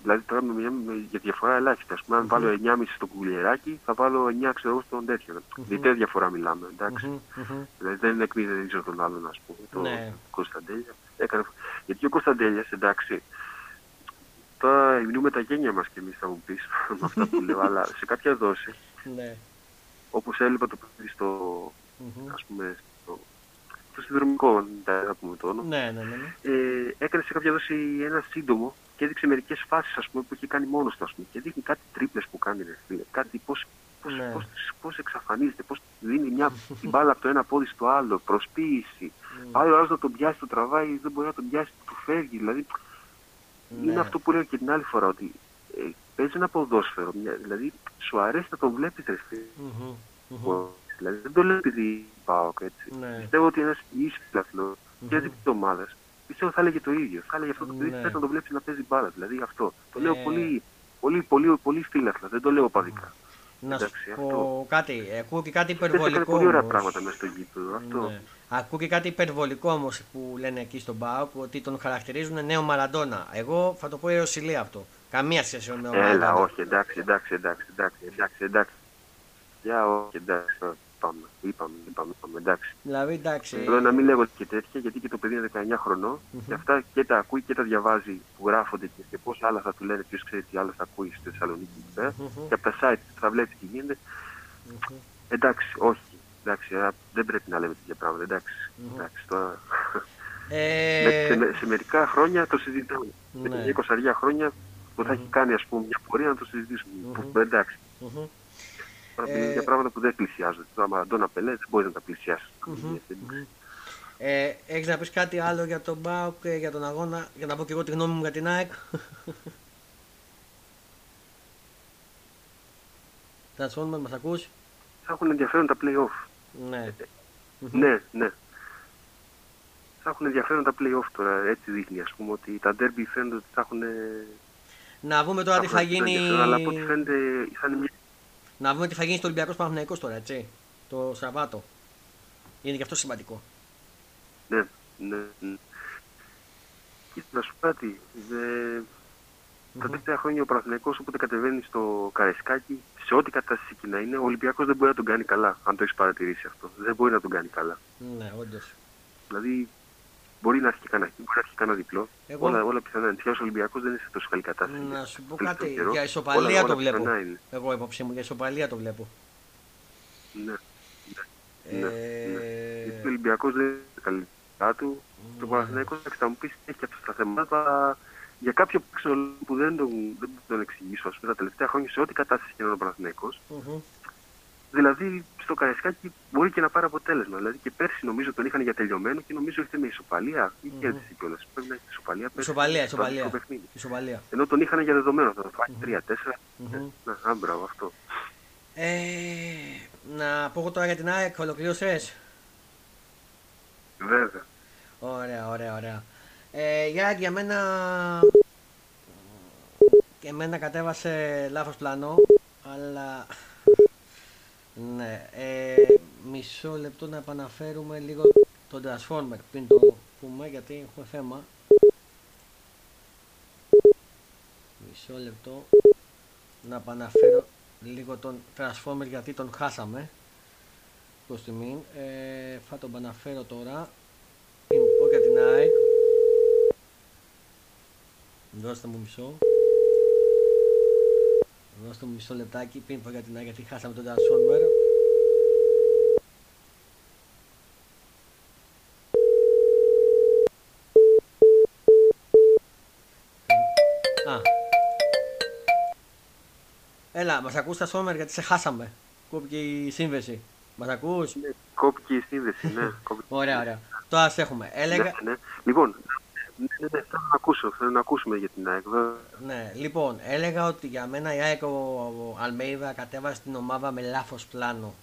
S2: δηλαδή τώρα με, με, για διαφορά ελάχιστα. Α πούμε, αν mm-hmm. βάλω 9,5 στο κουλιεράκι, θα βάλω 9 ξέρω στον τέτοιο. Mm-hmm. Δηλαδή διαφορά μιλάμε, εντάξει. Mm-hmm. Δηλαδή δεν εκμηδενίζω τον άλλον, ας πούμε, τον ναι. Κωνσταντέλια. Έκανε... Γιατί ο Κωνσταντέλιας, εντάξει, τώρα μιλούμε τα γένια μας κι εμείς, θα μου πεις με αυτά που λέω, αλλά σε κάποια δόση, ναι. όπως έλειπα το παιδί στο, ας πούμε, στο συνδρομικό, να πούμε το όνομα.
S1: Ναι, ναι, ναι. ναι.
S2: Ε, έκανε σε κάποια δόση ένα σύντομο και έδειξε μερικές φάσεις που είχε κάνει μόνος του. Πούμε, και δείχνει κάτι τρίπλες που κάνει. Ρε, κάτι πώς πώς, ναι. πώς, πώς εξαφανίζεται, πώς δίνει μια την μπάλα από το ένα πόδι στο άλλο, προσποίηση. Mm. Πάει ο άλλος να τον πιάσει, το τραβάει, δεν μπορεί να τον πιάσει, του φεύγει. Δηλαδή, ναι. είναι αυτό που λέω και την άλλη φορά, ότι ε, παίζει ένα ποδόσφαιρο, μια, δηλαδή σου αρέσει να τον βλέπεις ρε, mm-hmm. Mm-hmm. Δηλαδή δεν το λέω επειδή πάω έτσι. Ναι. Πιστεύω ότι ένας ίσο φιλαθλό mm-hmm. και την ομάδας πιστεύω θα έλεγε το ίδιο. Θα έλεγε αυτό το παιδί ναι. να το βλέπεις να παίζει μπάλα. Δηλαδή αυτό. Το λέω ναι. πολύ, πολύ, πολύ, πολύ φύλαθλα. Δεν το λέω παδικά.
S1: Να σου πω κάτι. Ακούω και κάτι υπερβολικό.
S2: Είναι πολύ ωραία πράγματα μέσα στο γήπεδο. Αυτό. Ναι.
S1: Ακούω και κάτι υπερβολικό όμως που λένε εκεί στον Μπάουκ ότι τον χαρακτηρίζουν νέο Μαραντόνα. Εγώ θα το πω εωσιλία αυτό. Καμία σχέση με τον
S2: Μαραντόνα. Έλα, όχι, εντάξει, εντάξει, εντάξει, εντάξει, εντάξει, εντάξει. Για όχι, εντάξει είπαμε, είπαμε, είπαμε, είπαμε εντάξει.
S1: Δηλαδή, εντάξει.
S2: Θέλω να μην λέγω και τέτοια, γιατί και το παιδί είναι 19 χρονών mm-hmm. και αυτά και τα ακούει και τα διαβάζει που γράφονται και, και πώς άλλα θα του λένε, ποιος ξέρει τι άλλα θα ακούει στη Θεσσαλονίκη. Mm-hmm. Και από τα site θα βλέπεις τι γίνεται. Mm-hmm. Εντάξει, όχι. Εντάξει, δεν πρέπει να λέμε τέτοια πράγματα. Εντάξει, mm-hmm. εντάξει τώρα. Ε... σε, σε, μερικά χρόνια το συζητάμε. Ναι. Με 20 χρόνια που θα έχει κάνει ας πούμε, μια πορεία να το συζητήσουμε. Που, εντάξει. Τώρα ε... για πράγματα που δεν πλησιάζονται. Τώρα Μαραντόνα Πελέ δεν μπορεί να τα πλησιάσει. Mm-hmm.
S1: Ε, Έχεις να πεις κάτι άλλο για τον Μπάουκ και για τον αγώνα, για να πω και εγώ τη γνώμη μου για την ΑΕΚ; Τρανσφόρμερ, μας ακούς;
S2: Θα έχουν ενδιαφέρον τα playoff.
S1: Ναι.
S2: ναι, ναι. Θα έχουν ενδιαφέρον τα playoff τώρα. Έτσι δείχνει, ας πούμε, ότι τα derby φαίνεται ότι θα έχουν.
S1: Να δούμε τώρα τι θα γίνει.
S2: Αλλά από ό,τι φαίνεται θα είναι μια
S1: να δούμε τι θα γίνει στο Ολυμπιακό Παναθυναϊκό τώρα, έτσι. Το Σαββάτο. Είναι και αυτό σημαντικό.
S2: Ναι, ναι. ναι. Κοίτα, να σου πω κάτι. Δε... Mm-hmm. Τα τελευταία χρόνια ο Παναθυναϊκό όποτε κατεβαίνει στο Καρεσκάκι, σε ό,τι κατάσταση και να είναι, ο Ολυμπιακός δεν μπορεί να τον κάνει καλά. Αν το έχεις παρατηρήσει αυτό. Δεν μπορεί να τον κάνει καλά.
S1: Ναι, όντως.
S2: Δηλαδή Μπορεί να έχει κανένα, μπορεί να έχει κανένα διπλό. Εγώ... Όλα, όλα πιθανά είναι. ο Ολυμπιακός δεν είναι σε τόσο καλή κατάσταση.
S1: Να σου πω κάτι. Καιρό. Για ισοπαλία όλα, το βλέπω. Είναι. Εγώ υπόψη μου για ισοπαλία το βλέπω.
S2: Ναι. ναι. ναι, ε... Γιατί ο Ολυμπιακός δεν είναι καλή του. Mm. Το Παναθηναϊκός θα μου πεις έχει αυτά τα θέματα. Για κάποιο που δεν τον, δεν τον εξηγήσω, ας πούμε, τα τελευταία χρόνια σε ό,τι κατάσταση και είναι ο Παναθηναϊκός, mm-hmm. Δηλαδή στο Καραϊσκάκι μπορεί και να πάρει αποτέλεσμα. Δηλαδή και πέρσι νομίζω τον είχαν για τελειωμένο και νομίζω ήρθε με ισοπαλία. Ή mm-hmm. κέρδισε κιόλας. Πρέπει να έχει ισοπαλία πέρσι.
S1: Ισοπαλία, ισοπαλία. ισοπαλία.
S2: Ενώ τον είχαν για δεδομένο. Θα το φάει 3-4. Mm-hmm. Να, άμπραβο αυτό.
S1: Ε, να πω τώρα για την ΑΕΚ, ολοκλήρωσες;
S2: Βέβαια.
S1: Ωραία, ωραία, ωραία. Ε, για, για μένα και εμένα κατέβασε λάθος πλάνο αλλά ναι, ε, μισό λεπτό να επαναφέρουμε λίγο τον Transformer πριν το πούμε γιατί έχουμε θέμα. Μισό λεπτό να επαναφέρω λίγο τον Transformer γιατί τον χάσαμε. προς τιμήν. Ε, θα τον αναφέρω τώρα. Πριν πω για την ΑΕΚ. Δώστε μου μισό. Δώστε μου μισό λεπτάκι πριν πω για την ΑΕΚ γιατί χάσαμε τον Transformer. Έλα, μας ακούς τα Σόμερ γιατί σε χάσαμε. Κόπηκε η σύνδεση. Μας ακούς;
S2: Ναι, κόπηκε η σύνδεση, ναι.
S1: ωραία, ωραία. Τώρα σε έχουμε. Έλεγα... Ναι,
S2: ναι. Λοιπόν, ναι, ναι, θέλω να ακούσω, θέλω να ακούσουμε για την ΑΕΚ.
S1: Ναι, λοιπόν, έλεγα ότι για μένα η ΑΕΚ ο Αλμέιδα κατέβασε την ομάδα με λάθος πλάνο.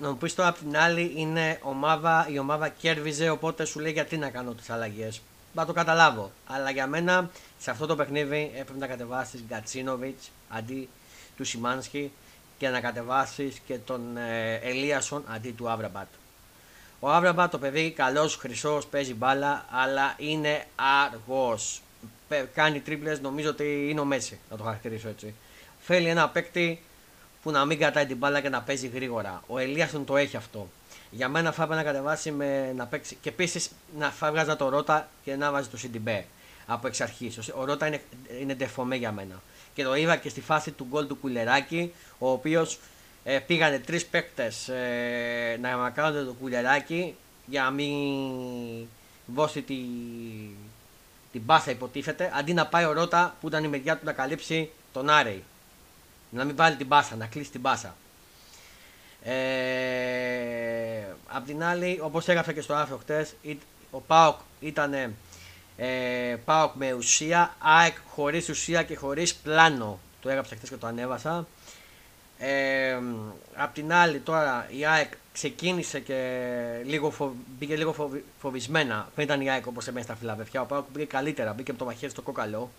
S1: να μου πεις τώρα απ' την άλλη είναι ομάδα, η ομάδα κέρδιζε οπότε σου λέει γιατί να κάνω τις αλλαγές να το καταλάβω. Αλλά για μένα σε αυτό το παιχνίδι έπρεπε να κατεβάσεις Γκατσίνοβιτς αντί του Σιμάνσκι και να κατεβάσεις και τον ε, Ελίασον αντί του Άβραμπατ. Ο Άβραμπατ το παιδί καλός, χρυσός, παίζει μπάλα, αλλά είναι αργός. Κάνει τρίπλες, νομίζω ότι είναι ο Μέση, να το χαρακτηρίσω έτσι. Θέλει ένα παίκτη που να μην κατάει την μπάλα και να παίζει γρήγορα. Ο Ελίασον το έχει αυτό. Για μένα θα έπρεπε να κατεβάσει με, να παίξει. Και επίσης να θα έβγαζα το Ρότα και να βάζει το Σιντιμπέ από εξ αρχής. Ο Ρότα είναι, είναι ντεφομέ για μένα. Και το είδα και στη φάση του γκολ του Κουλεράκη, ο οποίος ε, πήγανε τρεις παίκτες ε, να μακρύνονται το Κουλεράκη για να μην δώσει τη, την μπάσα υποτίθεται, αντί να πάει ο Ρότα που ήταν η μεριά του να καλύψει τον Άρεϊ. Να μην βάλει την μπάσα, να κλείσει την μπάσα. Ε, απ' την άλλη, όπως έγραφε και στο άρθρο χτες, ο Πάοκ ήταν ε, Πάοκ με ουσία, ΑΕΚ χωρίς ουσία και χωρίς πλάνο. Το έγραψα χτες και το ανέβασα. Ε, απ' την άλλη, τώρα η ΑΕΚ ξεκίνησε και λίγο φο... μπήκε λίγο φο... φοβισμένα. Δεν ήταν η ΑΕΚ όπως εμένα στα φιλαβεφιά. Ο Πάοκ μπήκε καλύτερα, μπήκε από το μαχαίρι στο κόκαλο.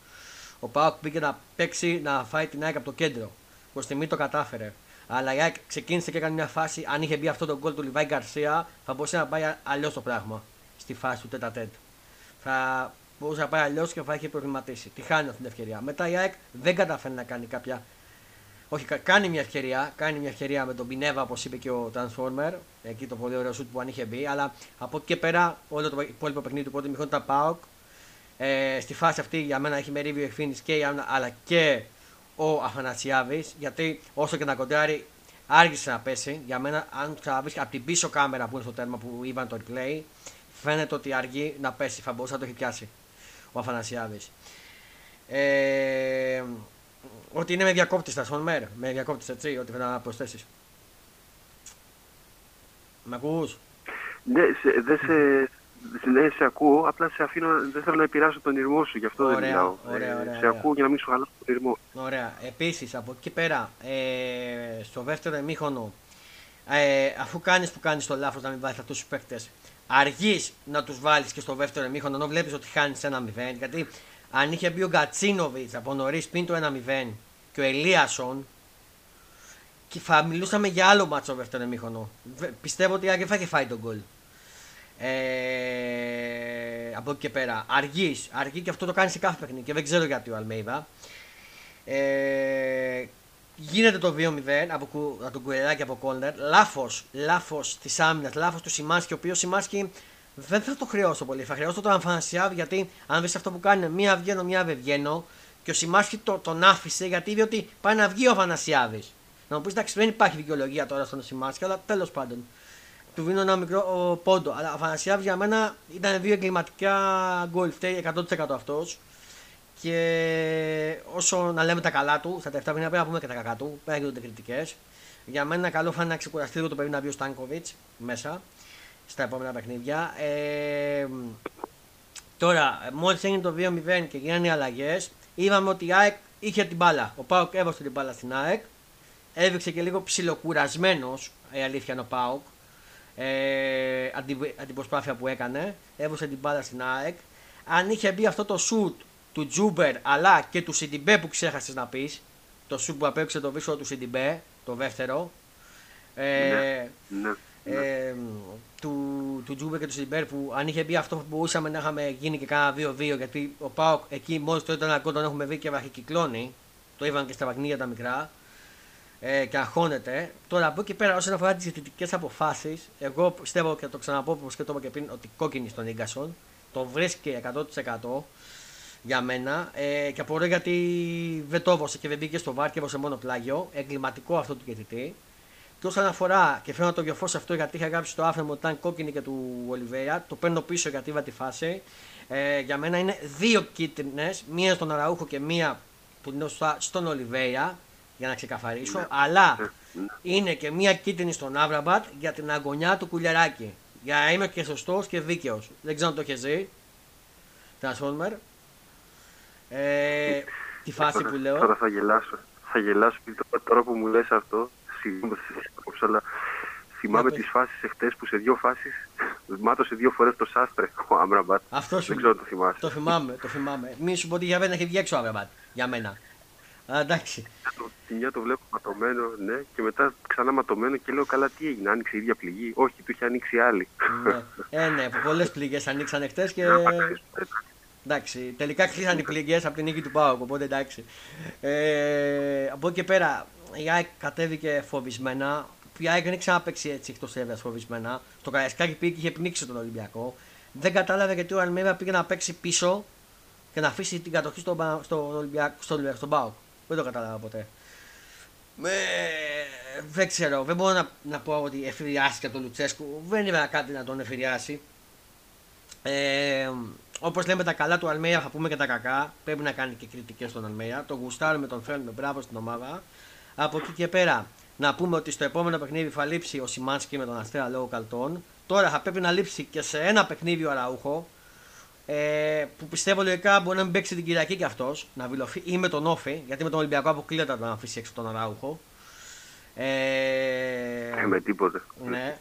S1: Ο Πάοκ μπήκε να παίξει, να φάει την ΑΕΚ από το κέντρο. Προς τιμή το κατάφερε. Αλλά η ΑΕΚ ξεκίνησε και έκανε μια φάση. Αν είχε μπει αυτό το γκολ του Λιβάη Γκαρσία, θα μπορούσε να πάει αλλιώς το πράγμα στη φάση του τέτα τέτ. Θα μπορούσε να πάει αλλιώς και θα είχε προβληματίσει. Τη χάνει αυτή την ευκαιρία. Μετά η ΑΕΚ δεν καταφέρει να κάνει κάποια. Όχι, κάνει μια ευκαιρία, κάνει μια ευκαιρία με τον Πινέβα, όπως είπε και ο Transformer, εκεί το πολύ ωραίο σουτ που αν είχε μπει. Αλλά από εκεί και πέρα, όλο το υπόλοιπο παιχνίδι του πρώτου μηχόνου ήταν ΠΑΟΚ. Ε, στη φάση αυτή για μένα έχει μερίδιο ευθύνης και αλλά και ο Αφανασιάβη, γιατί όσο και να κοντράρει, άργησε να πέσει. Για μένα, αν ξαναβρεις από την πίσω κάμερα που είναι στο τέρμα που είπαν το replay, φαίνεται ότι αργεί να πέσει. Θα μπορούσε να το έχει πιάσει ο Αφανασιάβη. Ε, ότι είναι με διακόπτη στα Σονμέρ. Με διακόπτη έτσι, ότι θα να προσθέσεις. Με ακούς;
S2: Ναι, δεν σε, ναι, σε ακούω, απλά σε αφήνω, δεν θέλω να επηρεάσω τον ήρμό σου, γι' αυτό
S1: ωραία,
S2: δεν μιλάω.
S1: Ωραία, ε, ωραία,
S2: σε ακούω για να μην σου χαλάσω τον ήρμό.
S1: Ωραία. Επίσης, από εκεί πέρα, ε, στο δεύτερο εμίχονο, ε, αφού κάνεις που κάνεις το λάθος να μην βάλεις αυτούς τους παίκτες, αργείς να τους βάλεις και στο δεύτερο εμίχονο, ενώ βλέπεις ότι χάνεις ένα 0. Γιατί αν είχε μπει ο Γκατσίνοβιτς από νωρίς πριν το 1-0 και ο Ελίασον, και θα μιλούσαμε για άλλο μάτσο στο δεύτερο εμίχονο. Πιστεύω ότι η θα είχε φάει τον γκολ. Ε, από εκεί και πέρα. Αργεί, αργεί και αυτό το κάνει σε κάθε παιχνίδι και δεν ξέρω γιατί ο Αλμέιδα. Ε, γίνεται το 2-0 από, από τον Κουεράκι από κόλνερ. Λάθος, λάθος της άμυνας, λάθος του Σιμάσκι, ο οποίος Σιμάσκι δεν θα το χρεώσω πολύ. Θα χρεώσω τον Αμφανασιάβ γιατί αν δεις αυτό που κάνει, μία βγαίνω, μία δεν βγαίνω. Και ο Σιμάσκι το, τον άφησε γιατί είδε ότι πάει να βγει ο Αφανασιάβη. Να μου πεις εντάξει, δεν υπάρχει δικαιολογία τώρα στον Σιμάσκι, αλλά τέλος πάντων του δίνω ένα μικρό πόντο. Αλλά ο Αφανασιάβ για μένα ήταν δύο εγκληματικά γκολ. Φταίει 100% αυτός. Και όσο να λέμε τα καλά του, στα τελευταία χρόνια πρέπει να πούμε και τα κακά του. Πρέπει να γίνονται κριτικές. Για μένα καλό θα είναι να ξεκουραστεί λίγο το παιδί να βγει ο Στάνκοβιτς μέσα στα επόμενα παιχνίδια. Ε, τώρα, μόλις έγινε το 2-0 και γίνανε οι αλλαγές, είδαμε ότι η ΑΕΚ είχε την μπάλα. Ο Πάοκ έβασε την μπάλα στην ΑΕΚ. Έδειξε και λίγο ψιλοκουρασμένος η αλήθεια είναι ο Πάοκ ε, την προσπάθεια που έκανε. Έβωσε την μπάλα στην ΑΕΚ. Αν είχε μπει αυτό το σουτ του Τζούμπερ αλλά και του Σιντιμπέ που ξέχασες να πεις, το σουτ που απέξε το βίσο του Σιντιμπέ, το δεύτερο. Ε, ναι, ναι, ε, του, του Τζούμπερ και του Σιντιμπέ που αν είχε μπει αυτό που μπορούσαμε να είχαμε γίνει και κάνα 2-2 γιατί ο Πάοκ εκεί μόλις το ήταν ακόμα τον έχουμε δει και βαχικυκλώνει. Το είπαν και στα παιχνίδια τα μικρά. ε, και αγχώνεται. Τώρα από εκεί πέρα, όσον αφορά τις διαιτητικέ αποφάσεις, εγώ πιστεύω και το ξαναπώ όπως και το είπα και πριν, ότι κόκκινη στον γκασον το βρίσκει 100% για μένα ε, και απορώ γιατί βετόβωσε και δεν μπήκε στο βάρ και έβωσε μόνο πλάγιο. Εγκληματικό αυτό του διαιτητή. Και όσον αφορά, και φαίνω να το διορθώσω αυτό γιατί είχα γράψει το άφημα μου ότι ήταν κόκκινη και του Ολιβέρα, το παίρνω πίσω γιατί είδα τη φάση. Ε, για μένα είναι δύο κίτρινες, μία στον Αραούχο και μία που είναι στον Ολιβέρα, για να ξεκαθαρίσω. Ναι. Αλλά ναι. είναι και μία κίτρινη στον Άβραμπατ για την αγωνιά του κουλεράκι. Για να είμαι και σωστός και δίκαιος. Δεν ξέρω αν το έχεις ζει. Transformer. Ε, τη φάση που λέω.
S2: Τώρα θα γελάσω. Θα γελάσω τώρα που μου λες αυτό. Συγγνώμη, αλλά θυμάμαι τις φάσεις εχθές που σε δύο φάσεις μάτωσε δύο φορές το Σάστρε ο Άμραμπατ.
S1: Αυτός
S2: σου. Δεν ξέρω το θυμάσαι.
S1: Το θυμάμαι, το θυμάμαι. Μη σου πω ότι για μένα έχει βγει έξω ο Άμραμπατ. Για μένα. Α, εντάξει.
S2: Τη μια το βλέπω ματωμένο, ναι, και μετά ξανά ματωμένο και λέω καλά τι έγινε, άνοιξε η ίδια πληγή. Όχι, του είχε ανοίξει άλλη.
S1: Ναι, ε, ναι, πολλές πληγές ανοίξαν εχθές και. Εντάξει, τελικά κλείσαν οι πληγές από την νίκη του Πάουκ, οπότε εντάξει. Ε, από εκεί και πέρα, η ΑΕΚ κατέβηκε φοβισμένα. Η ΑΕΚ δεν έχει ξαναπέξει έτσι εκτός έδρα φοβισμένα. Το Καραϊσκάκι πήγε και είχε πνίξει τον Ολυμπιακό. Δεν κατάλαβε γιατί ο Αλμέρα πήγε να παίξει πίσω και να αφήσει την κατοχή στον στο Ολυμπιακό, στο, στον Πάουκ. Δεν το κατάλαβα ποτέ. Με... Δεν ξέρω, δεν μπορώ να, να πω ότι εφηριάστηκε τον Λουτσέσκου. Δεν είδα κάτι να τον εφηριάσει. Ε, Όπως λέμε τα καλά του Αλμέια, θα πούμε και τα κακά. Πρέπει να κάνει και κριτικές στον Αλμέια. Τον γουστάρουμε, τον φέρνουμε μπράβο στην ομάδα. Από εκεί και πέρα, να πούμε ότι στο επόμενο παιχνίδι θα λείψει ο Σιμάνσκι με τον Αστέρα λόγω καλτών. Τώρα θα πρέπει να λείψει και σε ένα παιχνίδι ο Αραούχο. Ε, που πιστεύω λογικά μπορεί να μην παίξει την Κυριακή κι αυτός. Να βιλωθεί ή με τον Όφη. Γιατί με τον Ολυμπιακό αποκλείεται να αφήσει έξω τον Αραούχο.
S2: Ε, ε, με τίποτε.
S1: Ναι.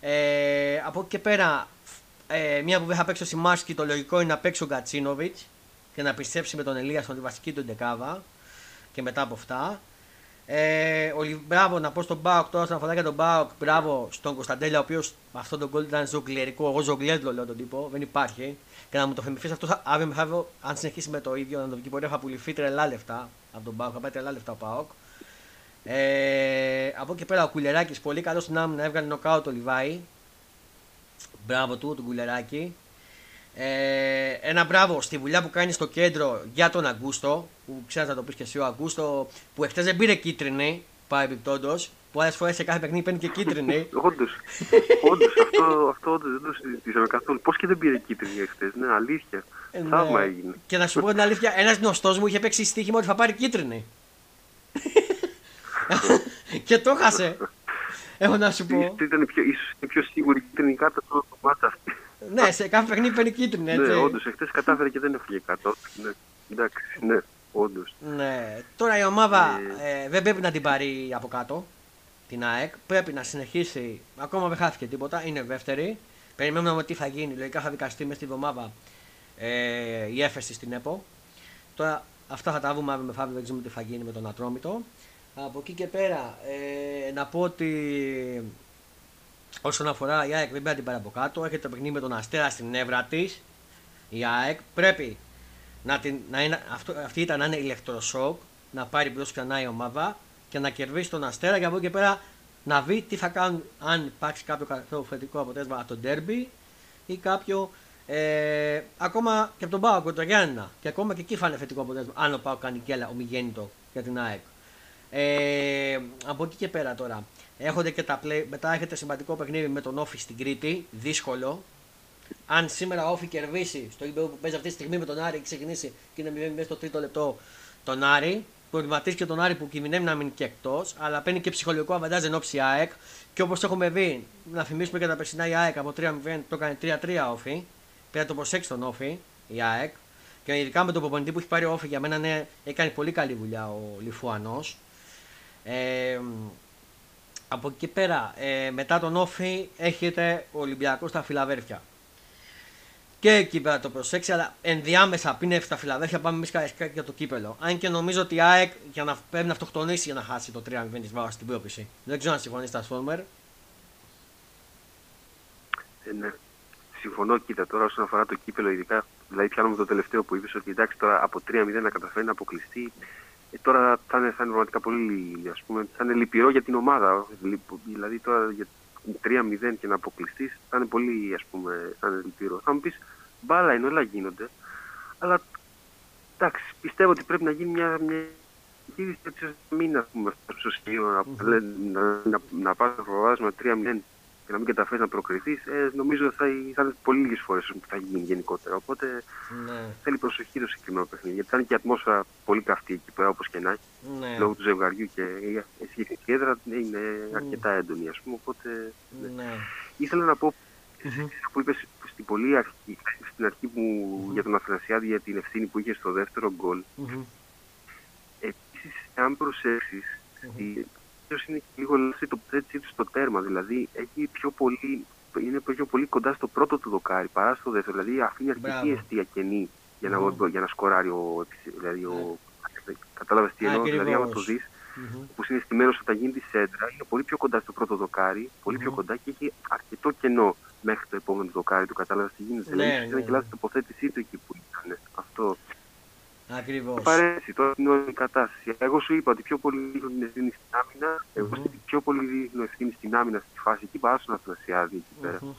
S1: Ε, από εκεί και πέρα ε, μία που δεν θα παίξει ο Σιμάσκι, το λογικό είναι να παίξει ο Γκατσίνοβιτς και να πιστέψει με τον Ελίας στον βασική του Ντεκάβα και μετά από αυτά. Ε, ο, μπράβο να πω στον Μπάουκ τώρα, όσον αφορά για τον Μπάουκ, μπράβο στον Κωνσταντέλια, ο οποίος αυτό το γκολ ήταν ζογκλερικό. Εγώ ζογκλέρ λέω τον τύπο, δεν υπάρχει. Και να μου το θυμηθεί αυτός αύριο μεθαύριο, αν συνεχίσει με το ίδιο, να το βγει πορεία, θα πουληθεί τρελά λεφτά από τον Μπάουκ, θα πάει τρελά λεφτά ο Μπάουκ. Ε, από εκεί πέρα ο Κουλεράκη, πολύ καλός στην άμυνα, έβγαλε νοκάου το Λιβάη. Μπράβο του, τον κουλεράκι. Ε, ένα μπράβο στη δουλειά που κάνει στο κέντρο για τον Αγκούστο. Που ξέρεις να το πεις και εσύ ο Αγκούστο, που εχθές δεν πήρε κίτρινη, παρεμπιπτόντω. Που άλλες φορές σε κάθε παιχνίδι παίρνει και κίτρινη.
S2: Όντως. Όντως, αυτό, αυτό όντως, δεν το συζητήσαμε καθόλου. Πώς και δεν πήρε κίτρινη εχθές, ναι, αλήθεια. Ε, ναι. Θαύμα έγινε.
S1: Και να σου πω την αλήθεια, ένας γνωστός μου είχε παίξει στοίχημα ότι θα πάρει κίτρινη. και το χάσε. Έχω να σου πω.
S2: Ήταν πιο, ίσως είναι πιο σίγουρη κίτρινη κάρτα στο μάτσα αυτή.
S1: ναι, σε κάθε παιχνίδι παίρνει κίτρινη, έτσι.
S2: Ναι, όντως, εχθές κατάφερε και δεν έφυγε κάτω. Ναι, εντάξει, ναι, όντως.
S1: Ναι. Τώρα η ομάδα ε... Ε, δεν πρέπει να την πάρει από κάτω, την ΑΕΚ. Πρέπει να συνεχίσει. Ακόμα δεν χάθηκε τίποτα, είναι δεύτερη. Περιμένουμε τι θα γίνει. Λογικά θα δικαστεί μες στη εβδομάδα ε, η έφεση στην ΕΠΟ. Τώρα αυτά θα τα δούμε αύριο μεθαύριο, δεν ξέρουμε τι θα γίνει με τον Ατρόμητο. Από εκεί και πέρα, ε, να πω ότι όσον αφορά η ΑΕΚ δεν πρέπει να την πάρει από κάτω. Έχετε το παιχνίδι με τον Αστέρα στην νεύρα της. Η ΑΕΚ πρέπει να, την, να είναι, αυτό, αυτή ήταν να είναι ηλεκτροσόκ, να πάρει μπρο ξανά η ομάδα και να κερδίσει τον Αστέρα και από εκεί και πέρα να δει τι θα κάνουν αν υπάρξει κάποιο θετικό αποτέλεσμα από τον Ντέρμπι ή κάποιο ε, ακόμα και από τον Πάο το Γιάννα. Και ακόμα και εκεί φάνε θετικό αποτέλεσμα αν ο Πάο κάνει και άλλα ομιγέννητο για την ΑΕΚ. Ε, από εκεί και πέρα τώρα. Έχονται και τα play, μετά έχετε σημαντικό παιχνίδι με τον Όφη στην Κρήτη. Δύσκολο. Αν σήμερα ο Όφη κερδίσει στο γήπεδο που παίζει αυτή τη στιγμή με τον Άρη, ξεκινήσει και είναι μέσα στο τρίτο λεπτό τον Άρη. Προβληματίζει και τον Άρη που κινδυνεύει να μείνει και εκτός, αλλά παίρνει και ψυχολογικό αβαντάζ εν ώψη ΑΕΚ. Και όπως έχουμε δει, να θυμίσουμε και τα περσινά η ΑΕΚ από 3-0 το έκανε 3-3 Όφη. Πρέπει να το προσέξει τον Όφη η ΑΕΚ. Και ειδικά με τον προπονητή που έχει πάρει ο Όφη για μένα ναι, έκανε πολύ καλή δουλειά ο Λιφουανός. Ε, από εκεί πέρα, ε, μετά τον Όφη, έχετε ο Ολυμπιακός στα Φιλαδέρφια. Και εκεί πέρα το προσέξει, αλλά ενδιάμεσα πριν στα Φιλαδέρφια πάμε εμείς για το κύπελο. Αν και νομίζω ότι η ΑΕΚ για να, πρέπει να αυτοκτονήσει για να χάσει το 3-0 της βάρα στην πρόκληση. Δεν ξέρω αν συμφωνείς, Στασφόρμερ. Ε,
S2: ναι. Συμφωνώ, κοίτα τώρα όσον αφορά το κύπελο, ειδικά δηλαδή πιάνουμε το τελευταίο που είπες ότι εντάξει τώρα από 3-0 να καταφέρει να αποκλειστεί Ε, τώρα θα είναι, θα είναι πραγματικά πολύ ας πούμε, θα είναι λυπηρό για την ομάδα. Δηλαδή τώρα για 3-0 και να αποκλειστείς θα είναι πολύ ας πούμε, θα είναι λυπηρό. Θα μου πεις μπάλα είναι, όλα γίνονται. Αλλά εντάξει, πιστεύω ότι πρέπει να γίνει μια, μια γύρισε έτσι ώστε μην πούμε στο σημείο να, να, να, να πας να φοβάσαι με 3-0 και να μην καταφέρεις να προκριθείς, ε, νομίζω θα, θα είναι πολύ λίγες φορές που θα γίνει γενικότερα. Οπότε ναι. θέλει προσοχή το συγκεκριμένο παιχνίδι. Γιατί θα είναι και η ατμόσφαιρα πολύ καυτή εκεί πέρα, όπως και να έχει. Ναι. Λόγω του ζευγαριού και η συγκεκριμένη έδρα είναι αρκετά έντονη, ας πούμε. Οπότε. Ναι. ναι. Ήθελα να πω mm-hmm. που είπες στην πολύ αρχή, στην αρχή μου mm-hmm. για τον Αθανασιάδη για την ευθύνη που είχε στο δεύτερο γκολ. Mm-hmm. Επίσης, αν προσέξεις, mm-hmm είναι και λίγο λάθη το τοποθέτησή του στο τέρμα. Δηλαδή έχει πιο πολύ, είναι πιο πολύ κοντά στο πρώτο του δοκάρι παρά στο δεύτερο. Δηλαδή αφήνει αρκετή αιστεία κενή για να, mm. για να σκοράρει ο. Δηλαδή, ο ναι. Κατάλαβες τι εννοώ. Δηλαδή, άμα το δεις, mm-hmm. που είναι στημένο όταν γίνει τη σέντρα, είναι πολύ πιο κοντά στο πρώτο δοκάρι, πολύ πιο κοντά και έχει αρκετό κενό μέχρι το επόμενο δοκάρι του. Κατάλαβες τι γίνεται. Ναι, δηλαδή, ναι, είναι και λάθος τοποθέτησή του εκεί που ήταν. Αυτό.
S1: Ακριβώς.
S2: Παρέσει τώρα την όλη κατάσταση. Εγώ σου είπα ότι πιο πολύ δίνουν ευθύνη στην άμυνα. Mm-hmm. Εγώ πιο πολύ δίνουν ευθύνη στην άμυνα στη φάση εκεί παρά στον Αθανασιάδη εκεί πέρα. Mm-hmm.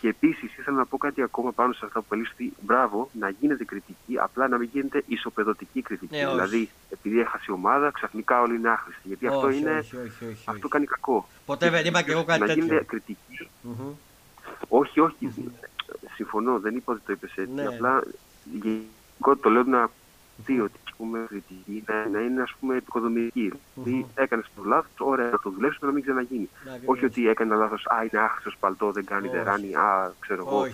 S2: Και επίσης ήθελα να πω κάτι ακόμα πάνω σε αυτά που ότι Μπράβο, να γίνεται κριτική, απλά να μην γίνεται ισοπεδωτική κριτική. Ναι, δηλαδή, επειδή έχασε η ομάδα, ξαφνικά όλοι είναι άχρηστοι. Γιατί όχι, αυτό είναι. Όχι, όχι, όχι, αυτό κάνει κακό.
S1: Ποτέ δεν είπα και εγώ κάτι τέτοιο.
S2: Να γίνεται κριτική. Mm-hmm. Όχι, όχι. Συμφωνώ, δεν είπα ότι το είπες έτσι. Ναι. Απλά το λέω να δει ότι ας πούμε, κριτική να, να είναι ας πούμε, επικοδομητική. Δηλαδή έκανες το λάθος, ωραία να το δουλέψεις να μην ξαναγίνει. όχι ότι έκανε λάθος, Α, είναι άχρηστο παλτό, δεν κάνει, δεν ράνει, Α, ξέρω εγώ.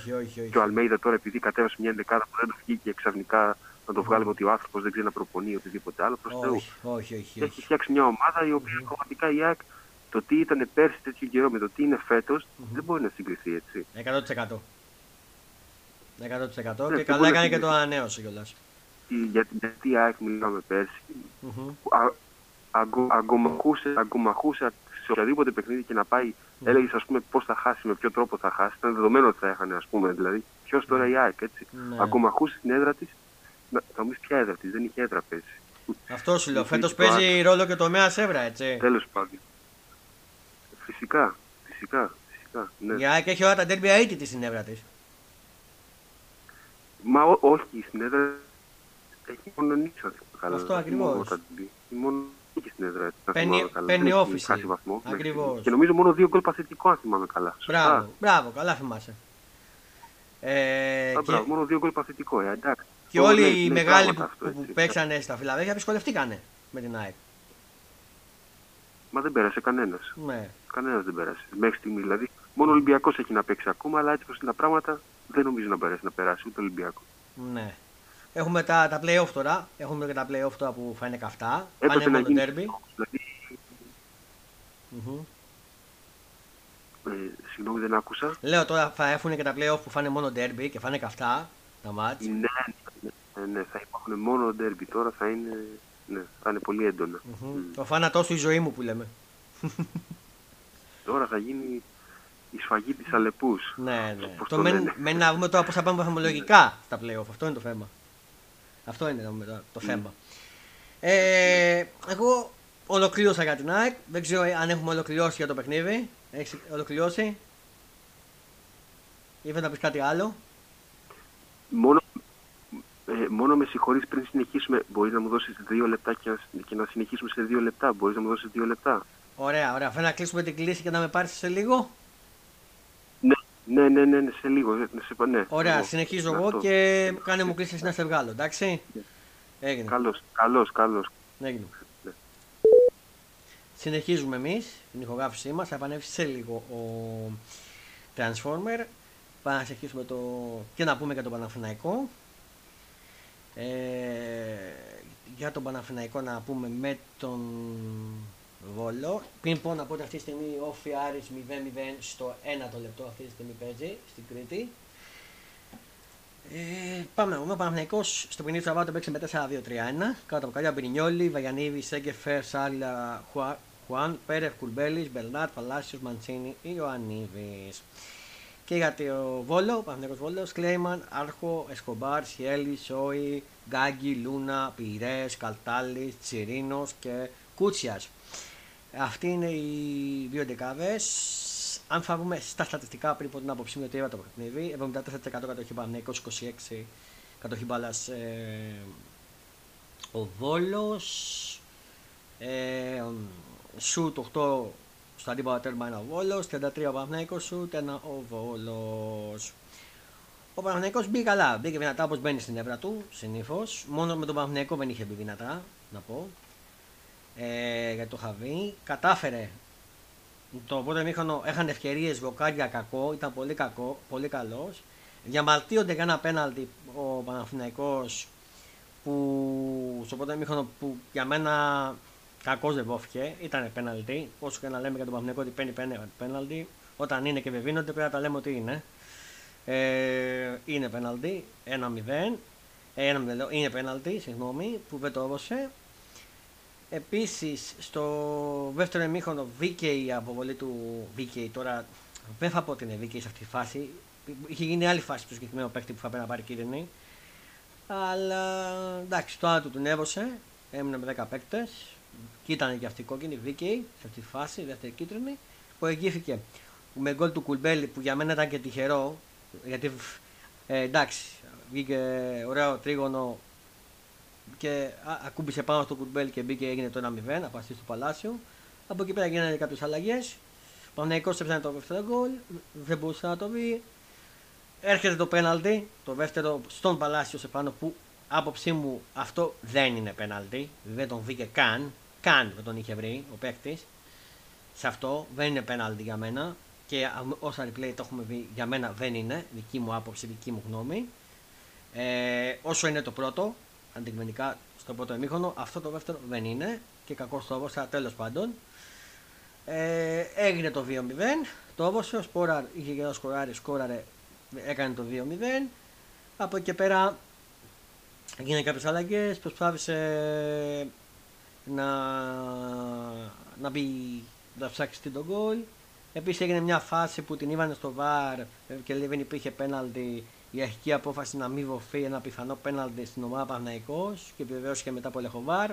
S2: Και ο Αλμέιδα τώρα επειδή κατέβασε μια δεκάδα που δεν του βγήκε ξαφνικά να το βγάλουμε ότι ο άνθρωπος δεν ξέρει να προπονεί οτιδήποτε άλλο. Προς Θεού.
S1: Όχι, όχι,
S2: Έχει φτιάξει μια ομάδα η οποία πραγματικά η ΑΕΚ το τι ήταν πέρσι τέτοιο καιρό με το τι είναι φέτος δεν μπορεί να συγκριθεί έτσι.
S1: 100%. 100% ναι, και καλά έκανε και το ανανέωσε κιόλας
S2: για, γιατί η ΑΕΚ μιλάμε πέρσι, mm-hmm. αγκομαχούσε, σε οποιαδήποτε παιχνίδι και να πάει, mm-hmm. έλεγες ας πούμε πώς θα χάσει, με ποιο τρόπο θα χάσει, ήταν δεδομένο ότι θα έχανε ας πούμε, δηλαδή ποιος τώρα η ΑΕΚ έτσι, mm-hmm. αγκομαχούσε την έδρα της, θα μου πεις ποια έδρα της, δεν είχε έδρα πέρσι.
S1: Αυτό σου λέω, φέτος παίζει ρόλο και το τομέα έβρα έτσι.
S2: Τέλος πάντων. Φυσικά, φυσικά, φυσικά. Ναι.
S1: Η ΑΕΚ έχει όλα τα τέρμπια αίτητη στην έδρα της.
S2: Μα ό, όχι, στην έδρα έχει μόνο νύχτα.
S1: Αυτό ακριβώς.
S2: Μόνο νίκη στην έδρα.
S1: Παίρνει, παίρνει όφηση. Ακριβώς.
S2: Και νομίζω μόνο δύο γκολ παθητικό, αν θυμάμαι καλά.
S1: Μπράβο, μπράβο, καλά θυμάσαι.
S2: Ε, Α, και... μπράβο, μόνο δύο γκολ παθητικό, ε, εντάξει.
S1: Και όλοι ναι, οι μεγάλοι που, αυτό, που παίξανε στα Φιλαδέλφια δυσκολευτήκανε με την ΑΕΚ.
S2: Μα δεν πέρασε κανένας.
S1: Ναι.
S2: Κανένας δεν πέρασε. Μέχρι στιγμή δηλαδή. Μόνο ο Ολυμπιακός έχει να παίξει ακόμα, αλλά έτσι όπως είναι τα πράγματα δεν νομίζω να μπορέσει να περάσει ούτε ο Ολυμπιακός.
S1: Ναι. Έχουμε τα, τα play-off τώρα. Έχουμε και τα play-off τώρα που θα είναι καυτά. Πάνε μόνο το derby. Δηλαδή...
S2: Mm-hmm. Ε, συγγνώμη, δεν άκουσα.
S1: Λέω τώρα θα έχουν και τα play-off που φάνε μόνο derby και θα είναι καυτά τα μάτς.
S2: Ναι, ναι, ναι, ναι, θα υπάρχουν μόνο derby τώρα, θα είναι, ναι, θα είναι πολύ έντονα. Mm-hmm. Mm.
S1: Το θάνατό σου η ζωή μου που λέμε.
S2: τώρα θα γίνει η σφαγή της Αλεπούς.
S1: Ναι, ναι. Το, το μένει να δούμε τώρα πώς θα πάμε βαθμολογικά στα play-off. Αυτό είναι το θέμα. Αυτό είναι το, το θέμα. Ε, εγώ ολοκλήρωσα για την ΑΕΚ. Δεν ξέρω αν έχουμε ολοκληρώσει για το παιχνίδι. Έχεις ολοκληρώσει; Ή να πεις κάτι άλλο;
S2: Μόνο, ε, μόνο με συγχωρείς πριν συνεχίσουμε. Μπορείς να μου δώσεις δύο λεπτά και να, και να συνεχίσουμε σε δύο λεπτά. Μπορείς να μου δώσεις δύο λεπτά.
S1: Ωραία, ωραία. Θέλω να κλείσουμε την κλίση και να με πάρεις σε λίγο.
S2: Ναι, ναι, ναι, ναι, σε λίγο. Ναι, σε, ναι.
S1: Ωραία, εγώ. συνεχίζω εγώ και κάνε μου κλείσει να σε βγάλω, εντάξει; Ναι.
S2: Έγινε. Καλώς, καλώς, καλώς.
S1: Έγινε. Ναι. Συνεχίζουμε εμείς την ηχογράφησή μας, θα επανέλθει σε λίγο ο Transformer. Πάμε να συνεχίσουμε το... και να πούμε για τον Παναθηναϊκό. Ε, για τον Παναθηναϊκό να πούμε με τον Βόλο. Πριν πω να πω ότι αυτή τη στιγμή ο Φιάρης 0-0 στο 1 το λεπτό αυτή τη στιγμή παίζει στην Κρήτη. Ε, πάμε να δούμε. Ο Παναθηναϊκός στο παιχνίδι του Σαββάτου παίξει με 4-2-3-1. Κάτω από καλιά Μπρινιόλη, Βαγιανίδη, Σέγκεφερ, Σάλια, Χουάν, Πέρεφ, Κουλμπέλης, Μπερνάτ, Παλάσιος, Μαντσίνη, Ιωαννίδης. Και για το Βόλο, ο Παναθηναϊκός Βόλος, Κλέιμαν, Άρχο, Εσκομπάρ, Σιέλη, Σόι, Γκάγκη, Λούνα, Πυρές, Καλτάλης, Τσιρίνος και Κούτσιας. Αυτοί είναι οι δύο δεκάδες. Αν φάγουμε στα στατιστικά πριν από την άποψή μου γιατί είδα το παιχνίδι, 74% κατοχή μπάλα, 26 κατοχή μπάλας ε, ο Βόλος. Ε, σουτ 8 στο αντίπαλο τέρμα ένα ο Βόλος, 33 ο Παναθηναϊκός σουτ, ένα ο Βόλος. Ο Παναθηναϊκός μπήκε καλά, μπήκε δυνατά όπως μπαίνει στην έβρα του συνήθως. Μόνο με τον Παναθηναϊκό δεν είχε μπει δυνατά, να πω. Ε, γιατί το είχα δει. Κατάφερε το πρώτο μήχρονο έχανε ευκαιρίες, βοκάρια κακό, ήταν πολύ, κακό, πολύ καλός. Διαμαρτύρονται για ένα πέναλτι ο Παναθηναϊκός που στο πρώτο μήχρονο που για μένα κακός δεν βόφηκε, ήταν πέναλτι. Όσο και να λέμε για τον Παναθηναϊκό ότι παίρνει πέναλτι, όταν είναι και βεβίνονται πρέπει να τα λέμε ότι είναι. Ε, είναι πέναλτι, 1-0. Ε, είναι πέναλτι, συγγνώμη, που δεν το έδωσε. Επίσης, στο δεύτερο εμίχρονο δίκαιη η αποβολή του δίκαιη. Τώρα δεν θα πω ότι είναι δίκαιη σε αυτή τη φάση. Είχε γίνει άλλη φάση του συγκεκριμένου παίκτη που θα πρέπει να πάρει κίτρινη. Αλλά εντάξει, το άλλο του τον έβωσε. Έμεινε με 10 παίκτες. Και ήταν και αυτή η κόκκινη δίκαιη σε αυτή τη φάση, δεύτερη κίτρινη. Που εγγύθηκε με γκολ του Κουλμπέλη που για μένα ήταν και τυχερό. Γιατί ε, εντάξει, βγήκε ωραίο τρίγωνο και ακούμπησε πάνω στο κουμπέλ και μπήκε έγινε το 1-0 από του Παλάσιου. Από εκεί πέρα γίνανε κάποιες αλλαγές. Ο Παναγικό έπαιζε το δεύτερο γκολ, δεν μπορούσε να το δει. Έρχεται το πέναλτι, το δεύτερο στον Παλάσιο σε πάνω που άποψή μου αυτό δεν είναι πέναλτι. Δεν τον βγήκε καν. Καν δεν τον είχε βρει ο παίκτης. Σε αυτό δεν είναι πέναλτι για μένα. Και όσα replay το έχουμε δει για μένα δεν είναι. Δική μου άποψη, δική μου γνώμη. Ε, όσο είναι το πρώτο, αντικειμενικά στο πρώτο εμίχρονο. Αυτό το δεύτερο δεν είναι και κακός στο όβοσα τέλος πάντων. Ε, έγινε το 2-0. Το όβοσε, ο Σπόραρ είχε και ένα σκοράρι, σκόραρε, έκανε το 2-0. Από εκεί και πέρα έγινε κάποιες αλλαγές. Προσπάθησε να, να μπει να ψάξει την τον γκολ. Επίσης έγινε μια φάση που την είδαν στο βαρ και λέει δεν υπήρχε πέναλτι η αρχική απόφαση να μην δοθεί ένα πιθανό πέναλτι στην ομάδα Παναϊκό και επιβεβαίωσε μετά από Λεχοβάρ.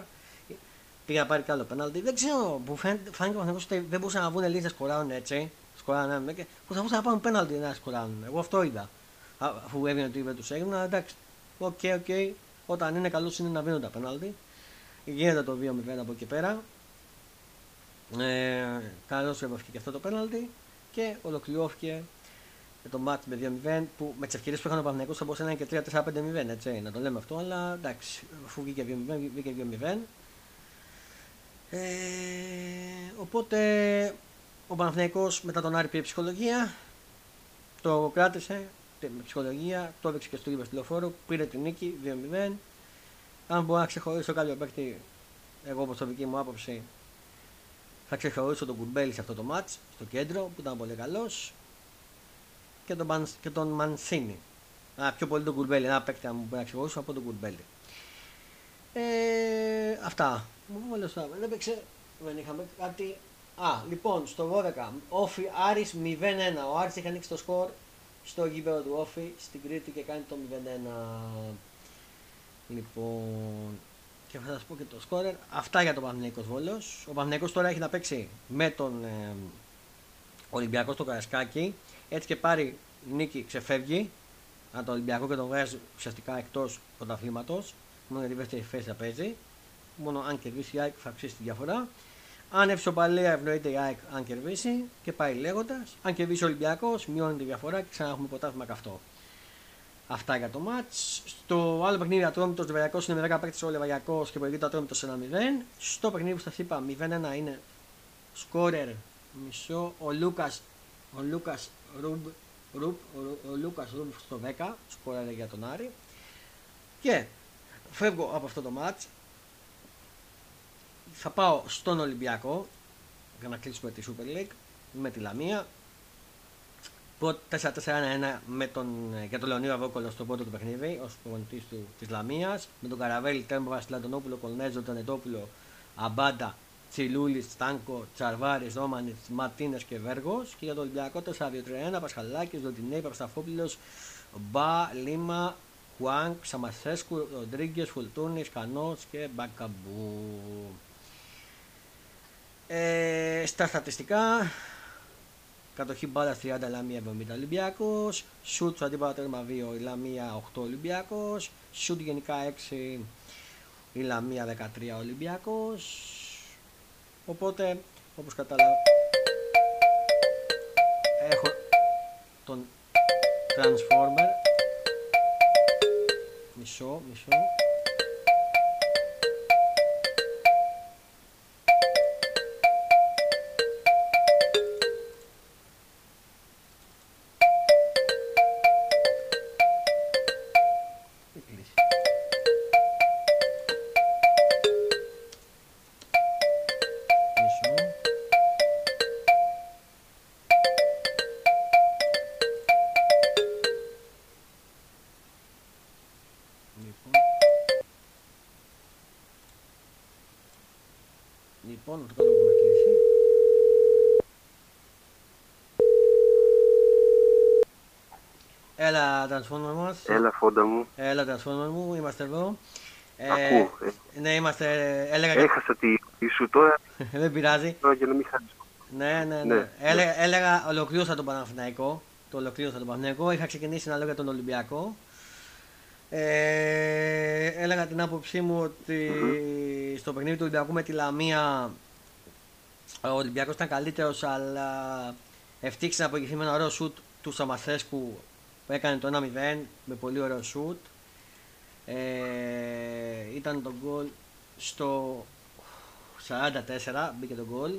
S1: Πήγα να πάρει κι άλλο πέναλτι. Δεν ξέρω, που φάνηκε ο ότι δεν μπορούσαν να βγουν λύσεις να σκοράρουν έτσι. Σκοράρουν, ναι, και που θα μπορούσαν να πάρουν πέναλτι να σκοράρουν. Εγώ αυτό είδα. Αφού έβγαινε ότι δεν τους έγινε, εντάξει. Οκ, okay, οκ. Okay. Όταν είναι καλός είναι να βγαίνουν τα πέναλτι. Γίνεται το 2-0 από εκεί πέρα. Ε, Καλώς και αυτό το πέναλτι και ολοκληρώθηκε για το μάτς με 2-0 που με τις ευκαιρίες που είχαν ο Παναγενικό θα μπορούσε να είναι και 3-4-5-0. Έτσι, να το λέμε αυτό, αλλά εντάξει, αφού βγήκε 2-0, βγήκε 2-0. Ε, οπότε ο Παναθηναϊκός μετά τον Άρη πήρε ψυχολογία, το κράτησε με ψυχολογία, το έδειξε και στο γήπεδο τηλεφόρου, πήρε την νίκη 2-0. Αν μπορώ να ξεχωρίσω κάποιο παίκτη, εγώ όπως το δική μου άποψη, θα ξεχωρίσω τον Κουρμπέλη σε αυτό το match, στο κέντρο που ήταν πολύ καλός και τον, και τον Μανσίνη. Α, πιο πολύ τον Κουρμπέλη, ένα παίκτη να μου μπορεί να ξεχωρίσω από τον Κουρμπέλη. Ε, αυτά. Μου βάλε στο Δεν παίξε, δεν είχαμε κάτι. Α, λοιπόν, στο 12, Όφι Άρης 0-1. Ο Άρης έχει ανοίξει το σκορ στο γήπεδο του Όφι στην Κρήτη και κάνει το 0-1. Λοιπόν, και θα σας πω και το σκόρερ. Αυτά για τον Παναγενικό Βόλος. Ο Παναγενικό τώρα έχει να παίξει με τον ε, Ολυμπιακό στο Καρασκάκι. Έτσι και πάρει νίκη, ξεφεύγει από το Ολυμπιακό και τον βγάζει ουσιαστικά εκτός πρωταθλήματος. Μόνο η δεύτερη θέση θα παίζει. Μόνο αν κερδίσει η ΑΕΚ θα αυξήσει τη διαφορά. Αν ευσοπαλία ευνοείται η ΑΕΚ αν κερδίσει και πάει λέγοντας. Αν κερδίσει ο Ολυμπιακός, μειώνει τη διαφορά και ξανά έχουμε πρωτάθλημα καυτό. Αυτά για το ματ. Στο άλλο παιχνίδι Ατρόμητος Βεριακός είναι με 10 παίκτες ο Λεβαγιακός και προηγείται Ατρόμητος 1-0. Στο παιχνίδι που σας είπα 0-1 είναι σκόρερ μισό ο Λούκας ο Λούκας Ρουμπ, Ρουμπ, ο, ο Λούκας Ρουμπς στο 10 σκόραρε για τον Άρη. Και φεύγω από αυτό το μάτς. Θα πάω στον Ολυμπιακό για να κλείσουμε τη Super League με τη Λαμία. 4-4-1-1 με τον, για τον Λεωνίδα Βόκολο στο πρώτο του παιχνίδι ως προπονητής του, της Λαμίας. Με τον Καραβέλη, Τέμπα, Σλαντονόπουλο, Κολνέζο, Τανετόπουλο, Αμπάντα, Τσιλούλης, Στάνκο, Τσαρβάρης, Ρόμανιτ, Ματίνε και Βέργος. Και για το Ολυμπιακό 4-2-3-1, Πασχαλάκης, Δοντινέη, Παπασταφόπουλος, Μπα, Λίμα, Χουάνκ, Σαμασέσκου, Ροντρίγκες, Φουλτούνη, Κανός και Μπακαμπού. Ε, στα στατιστικά, κατοχή μπάλα 30 Λαμία 70 Ολυμπιακός, σουτ στο αντίπαλο τέρμα 2 η Λαμία 8 Ολυμπιακός, σουτ γενικά 6 η Λαμία 13 Ολυμπιακός. Οπότε, όπως κατάλαβα, έχω τον Transformer. Μισό, μισό.
S2: Μου.
S1: Έλα Transformer μου, είμαστε εδώ.
S2: Ε, Ακούω.
S1: Ε. Ναι, είμαστε, έλεγα...
S2: Έχασα τη σου τώρα.
S1: Δεν πειράζει.
S2: Τώρα για να μην χάσεις.
S1: Ναι, ναι, ναι. ναι. Έλεγα, έλεγα, ολοκλήρωσα τον Παναθηναϊκό. Το ολοκλήρωσα τον Παναθηναϊκό. Είχα ξεκινήσει να λέω για τον Ολυμπιακό. Ε, έλεγα την άποψή μου ότι mm-hmm. στο παιχνίδι του Ολυμπιακού με τη Λαμία ο Ολυμπιακός ήταν καλύτερος, αλλά ευτύχησε να απογευθεί με ένα ωραίο σουτ του Σαμαθέσκου που έκανε το 1-0 με πολύ ωραίο σουτ. Ε, ήταν το γκολ στο 44, μπήκε το γκολ.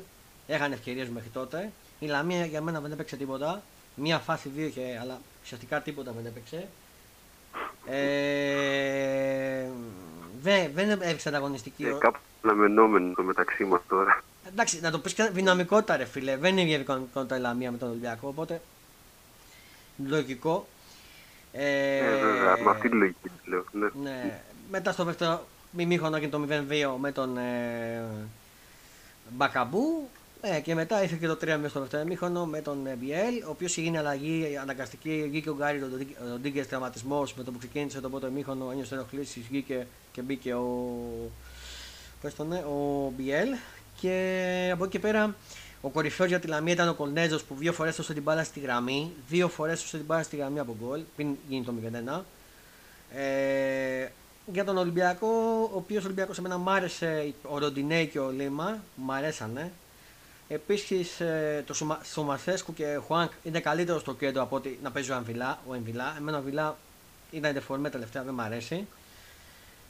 S1: Έχανε ευκαιρίες μέχρι τότε. Η Λαμία για μένα δεν έπαιξε τίποτα. Μία φάση δύο είχε, αλλά ουσιαστικά τίποτα δεν έπαιξε. Ε, δεν, δεν έπαιξε ανταγωνιστική.
S2: Ε, κάπου αναμενόμενο το μεταξύ μας τώρα.
S1: Εντάξει, να το πεις και δυναμικότητα, ρε φίλε. Δεν είναι η δυναμικότητα η Λαμία με τον Ολυμπιακό, οπότε λογικό.
S2: Ε, ε, βέβαια, με αυτή τη λογική λέω. Ναι.
S1: ναι. Μετά στο δεύτερο μημίχωνο και το 0-2 με τον ε, Μπακαμπού. Ε, και μετά ήρθε και το 3 μέσα στο δεύτερο μήχονο με τον Μπιέλ, ο οποίος έγινε αλλαγή αναγκαστική. Βγήκε ο Γκάρι, ο Ντίγκε τραυματισμός με το που ξεκίνησε το πρώτο μήχονο, ένιωσε ενοχλήσεις, βγήκε και μπήκε ο. Πώς τον, ο Μπιέλ. Και από εκεί και πέρα ο κορυφαίος για τη Λαμία ήταν ο Κολνέζο που δύο φορές έστωσε την μπάλα στη γραμμή. Δύο φορές έστωσε την μπάλα στη γραμμή από γκολ, πριν γίνει το 0-1. Ε, για τον Ολυμπιακό, ο οποίος Ολυμπιακός εμένα μ' άρεσε ο Ροντινέ και ο Λίμα, μ' αρέσανε. Επίσης ε, το Σομαθέσκου και ο Χουάνκ είναι καλύτερος στο κέντρο από ότι να παίζει ο Εμβιλά. Ο Εμβιλά. Εμένα ο Εμβιλά ήταν δεφορμέ τελευταία, δεν μ' αρέσει.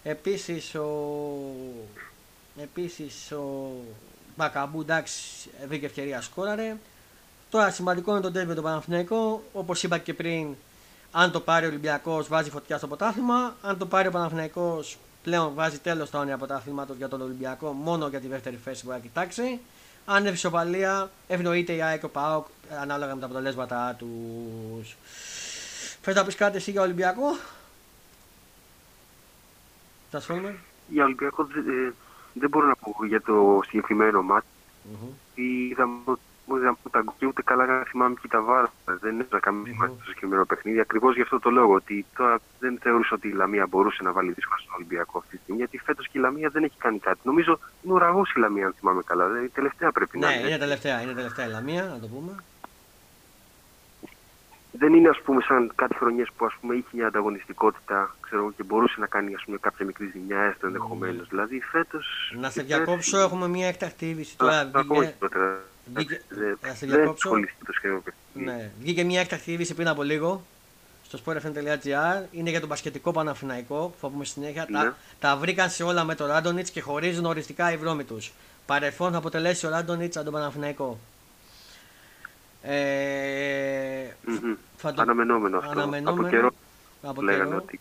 S1: Επίσης ο. Επίσης ο Μπακαμπού εντάξει βρήκε ευκαιρία σκόραρε. Τώρα σημαντικό είναι το τέρμι το Παναθηναϊκό. Όπως είπα και πριν, αν το πάρει ο Ολυμπιακός βάζει φωτιά στο ποτάθλημα. Αν το πάρει ο Παναθηναϊκός πλέον βάζει τέλος στα όνειρα πρωταθλήματο για τον Ολυμπιακό μόνο για τη δεύτερη θέση που θα κοιτάξει. Αν είναι ισοπαλία, ευνοείται η ΑΕΚ ο ΠΑΟΚ ανάλογα με τα αποτελέσματά τους. Θες να πεις κάτι εσύ για Ολυμπιακό,
S2: Τα Για Ολυμπιακό ε, δεν μπορώ να πω για το συγκεκριμένο μάτι. Mm-hmm. Είδαμε που τα γκουκί ούτε καλά θυμάμαι και τα βάρα. Δεν έπαιζα καμία σημασία στο συγκεκριμένο παιχνίδι. Ακριβώς γι' αυτό το λόγο ότι τώρα δεν θεωρούσα ότι η Λαμία μπορούσε να βάλει δύσκολα στον Ολυμπιακό αυτή τη στιγμή. Γιατί φέτος και η Λαμία δεν έχει κάνει κάτι. Νομίζω είναι ουραγό η Λαμία, αν θυμάμαι καλά. Δηλαδή, τελευταία πρέπει
S1: ναι,
S2: να
S1: είναι. Ναι, είναι τελευταία, είναι τελευταία η Λαμία, να το πούμε
S2: δεν είναι ας πούμε σαν κάτι χρονιές που ας πούμε είχε μια ανταγωνιστικότητα ξέρω, και μπορούσε να κάνει ας πούμε, κάποια μικρή ζημιά έστω ενδεχομένως. Mm. Δηλαδή φέτος...
S1: Να σε διακόψω, έχουμε μια έκτακτη είδηση τώρα.
S2: Βγήκε... Βγήκε... Να σε διακόψω.
S1: Ναι. Βγήκε μια έκτακτη είδηση πριν από λίγο στο sportfm.gr. Είναι για τον πασχετικό Παναφυναϊκό, θα πούμε συνέχεια. Ναι. Τα, τα βρήκαν σε όλα με τον Ράντονιτ και χωρίζουν οριστικά οι βρώμοι του. Παρελθόν θα αποτελέσει ο Ράντονιτ τον Παναφυναϊκό.
S2: Ε, mm-hmm. το... Αναμενόμενο αυτό. Αναμενόμενο, από καιρό από λέγανε ότι...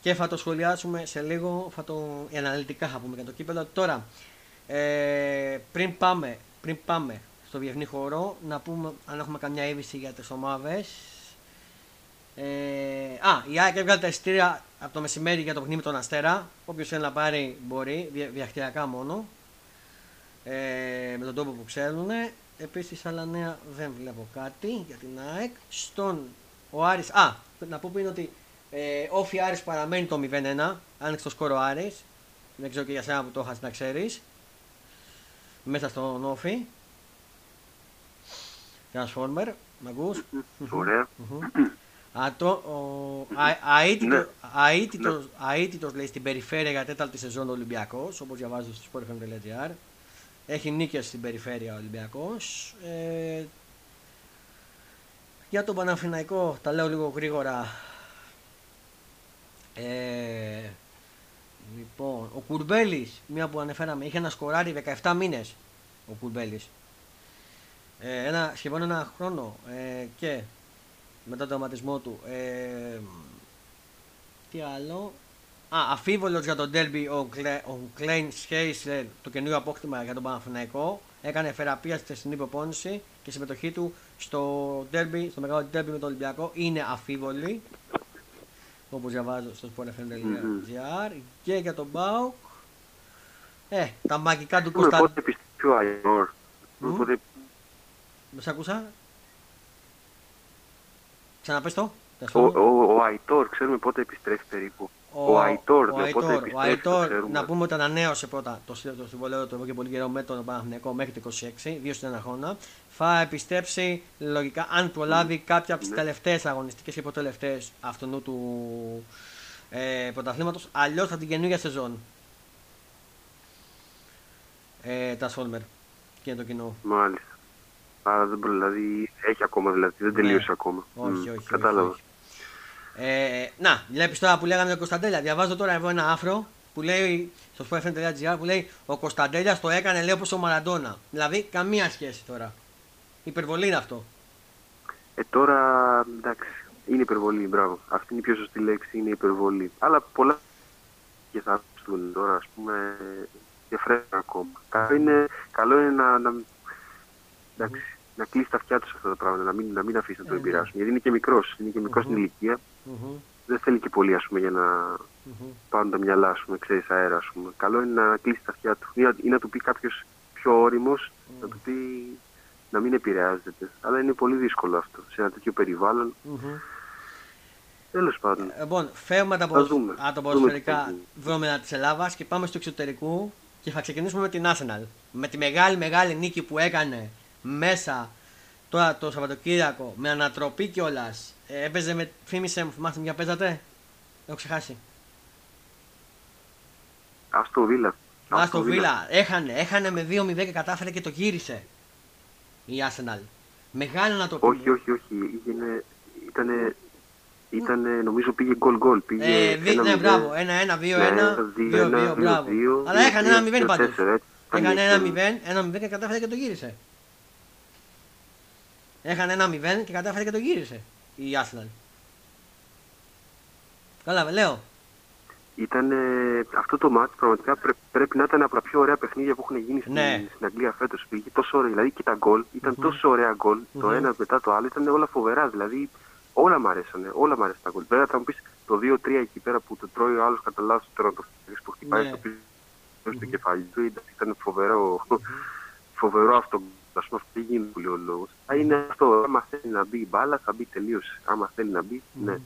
S1: Και θα το σχολιάσουμε σε λίγο, θα το... αναλυτικά θα πούμε για το κύπελο. Τώρα, ε, πριν, πάμε, πριν πάμε στο διεθνή χώρο, να πούμε αν έχουμε καμιά είδηση για τις ομάδες. Ε, α, η ΑΕΚ έβγαλε τα εισιτήρια από το μεσημέρι για το παιχνίδι με τον Αστέρα. Όποιος θέλει να πάρει μπορεί, διαχειριακά μόνο. Ε, με τον τρόπο που ξέρουν. Επίσης άλλα νέα δεν βλέπω κάτι για την ΑΕΚ. Στον ο Άρης, α, να πω πριν ότι Ε, όφι Άρης παραμένει το 0-1. Άνοιξε το σκόρο Άρης. Δεν ξέρω και για σένα που το έχασε να ξέρεις. Μέσα στον όφι. Transformer, μ' ακούς;
S2: Ωραία.
S1: Αίτητος λέει στην περιφέρεια για τέταρτη σεζόν Ολυμπιακός, όπως διαβάζω στο sportfm.gr. Έχει νίκες στην περιφέρεια Ολυμπιακός. Ε, για τον Παναφυναϊκό, τα λέω λίγο γρήγορα. Ε, λοιπόν, ο Κουρμπέλης, μία που ανεφέραμε, είχε ένα σκοράρι 17 μήνες ο Κουρμπέλης. Ε, ένα, σχεδόν ένα χρόνο ε, και μετά τον αματισμό του. Ε, τι άλλο. Α, αφίβολος για τον Derby ο, Κλέ, ο Κλέιν Σχέισλερ, το καινούριο απόκτημα για τον Παναθηναϊκό. Έκανε θεραπεία στη χθεσινή προπόνηση και η συμμετοχή του στο derby, στο μεγάλο derby με τον Ολυμπιακό είναι αφίβολη. Όπως διαβάζω στο sportfm.gr και για τον Μπάουκ. Ε, τα μαγικά του Κωνσταντίνου. Πότε
S2: επιστρέφει ο Αϊόρ.
S1: Μες σ' ακούσα; Ξαναπες το.
S2: Ο, ο, ο Αϊτόρ, ξέρουμε πότε επιστρέφει περίπου. Ο, ο Αϊτόρ, ναι, πότε επιστρέφει, ο Αϊτόρ
S1: να πούμε ότι ανανέωσε πρώτα το, το συμβολέο του εδώ και πολύ καιρό με τον Παναθηναϊκό μέχρι το 26, δύο στην ένα χρόνο. Θα επιστρέψει λογικά αν προλάβει mm. κάποια από τις ναι. τελευταίες αγωνιστικές και προτελευταίες αυτού του ε, πρωταθλήματος. Αλλιώς θα την καινούργια σεζόν. Ε, τα Σόλμερ και το κοινό.
S2: Μάλιστα. Άρα δεν δηλαδή έχει ακόμα δηλαδή, δεν ναι. τελείωσε ακόμα.
S1: Όχι, όχι.
S2: Κατάλαβα. Όχι,
S1: Ε, να, βλέπεις τώρα που λέγαμε ο Κωνσταντέλια. Διαβάζω τώρα εδώ ένα άφρο που λέει στο sportfm.gr που λέει Ο Κωνσταντέλιας το έκανε λέει όπως ο Μαραντόνα. Δηλαδή καμία σχέση τώρα. Υπερβολή είναι αυτό.
S2: Ε, τώρα εντάξει, είναι υπερβολή, μπράβο. Αυτή είναι η πιο σωστή λέξη, είναι υπερβολή. Αλλά πολλά και θα έρθουν τώρα, ας πούμε, και φρέσκα ακόμα. Καλό είναι, καλό είναι να, να, εντάξει, να κλείσεις τα αυτιά τους αυτά τα πράγματα, να μην, να μην αφήσεις να το ε, ναι. επηρεάσουν. Γιατί είναι και μικρός, είναι και μικρο στην ηλικία. Δεν θέλει και πολύ ας πούμε, για να πάρουν τα μυαλά, ας πούμε, ξέρεις, αέρα. Ας πούμε. Καλό είναι να κλείσει τα αυτιά του ή να, του πει κάποιος πιο όριμος, να του πει να μην επηρεάζεται. Αλλά είναι πολύ δύσκολο αυτό σε ένα τέτοιο περιβάλλον. Τέλος πάντων.
S1: Ε, λοιπόν, φεύγουμε από τα ποδοσφαιρικά δρόμενα της Ελλάδας και πάμε στο εξωτερικό και θα ξεκινήσουμε με την Arsenal. Με τη μεγάλη μεγάλη νίκη που έκανε μέσα τώρα το Σαββατοκύριακο με ανατροπή κιόλας. Ε, έπαιζε με. Φήμησε μου, θυμάστε μια παίζατε; Έχω ξεχάσει.
S2: Άστο Βίλα.
S1: Άστο Βίλα. Έχανε, έχανε με 2-0 και κατάφερε και το γύρισε η Arsenal. Μεγάλη ανατροπή.
S2: Όχι, όχι, όχι. Ήτανε, ήτανε, ήτανε, νομίζω πήγε γκολ γκολ. Πήγε ε,
S1: δι, ναι, μπράβο. 1-1, 2-1, 2-2, μπράβο. Αλλά έχανε ένα 0 πάντως. Έχανε ένα 0, 1-0 και κατάφερε και το γύρισε. Έχανε ένα 0 και κατάφερε και το γύρισε η Arsenal. Καλά, λέω.
S2: Ήταν αυτό το μάτι πραγματικά πρέ, πρέπει να ήταν από τα πιο ωραία παιχνίδια που έχουν γίνει στην, ναι. στην Αγγλία φέτος. Πήγε τόσο ωραία, δηλαδή και τα γκολ ήταν mm-hmm. τόσο ωραία γκολ. Mm-hmm. Το ένα μετά το άλλο ήταν όλα φοβερά. Δηλαδή όλα μου αρέσανε, όλα μου αρέσαν τα γκολ. Βέβαια θα μου πεις το 2-3 εκεί πέρα που το τρώει ο άλλος κατά λάθο τώρα το που χτυπάει ναι. στο πίσω στο κεφάλι του. Ήταν φοβερό, φοβερό αυτό α πούμε, αυτό δεν γίνεται πολύ ο λόγο. Θα είναι αυτό. Άμα θέλει να μπει η μπάλα, θα μπει τελείως. Άμα θέλει να μπει, ναι.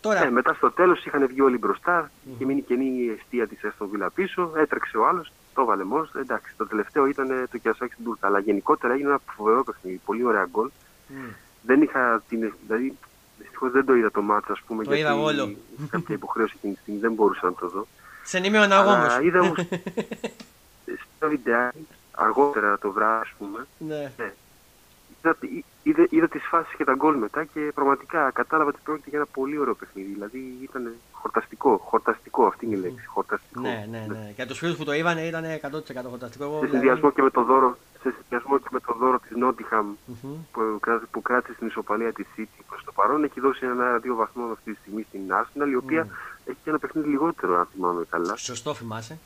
S2: Τώρα... Ε, μετά στο τέλος είχαν βγει όλοι μπροστά, mm. είχε μείνει καινή η αιστεία της Αστον Βίλα πίσω, έτρεξε ο άλλος, το βάλε μόνος. Εντάξει, το τελευταίο ήταν το Κιασάκι στην Τούρκα. Αλλά γενικότερα έγινε ένα φοβερό παιχνίδι, πολύ ωραία γκολ. Mm. Δεν είχα την. Δηλαδή, δυστυχώς δεν το είδα το μάτσο, ας πούμε,
S1: το γιατί
S2: είδα κάποια υποχρέωση εκείνη τη στιγμή δεν μπορούσα να το δω.
S1: Σε ενημέρωνα εγώ όμω.
S2: Είδα όμως. στο βιντεάκι αργότερα το βράδυ, ας πούμε.
S1: Ναι. ναι.
S2: Είδα, είδα, είδα τις φάσεις και τα γκολ μετά και πραγματικά κατάλαβα ότι πρόκειται για ένα πολύ ωραίο παιχνίδι. Δηλαδή ήταν χορταστικό. Χορταστικό, αυτή είναι η λέξη. Χορταστικό.
S1: Ναι, ναι, ναι. ναι. Για τους φίλους που το είδαν ήταν 100% χορταστικό.
S2: Σε δηλαδή- συνδυασμό και με το δώρο, σε συνδυασμό και με το δώρο της Νότιχαμ mm-hmm. που, που κράτησε στην ισοπαλία της City προς το παρόν, έχει δώσει ένα-δύο βαθμό αυτή τη στιγμή στην Arsenal, η οποία mm. έχει και ένα παιχνίδι λιγότερο, αν θυμάμαι καλά.
S1: Σωστό θυμάσαι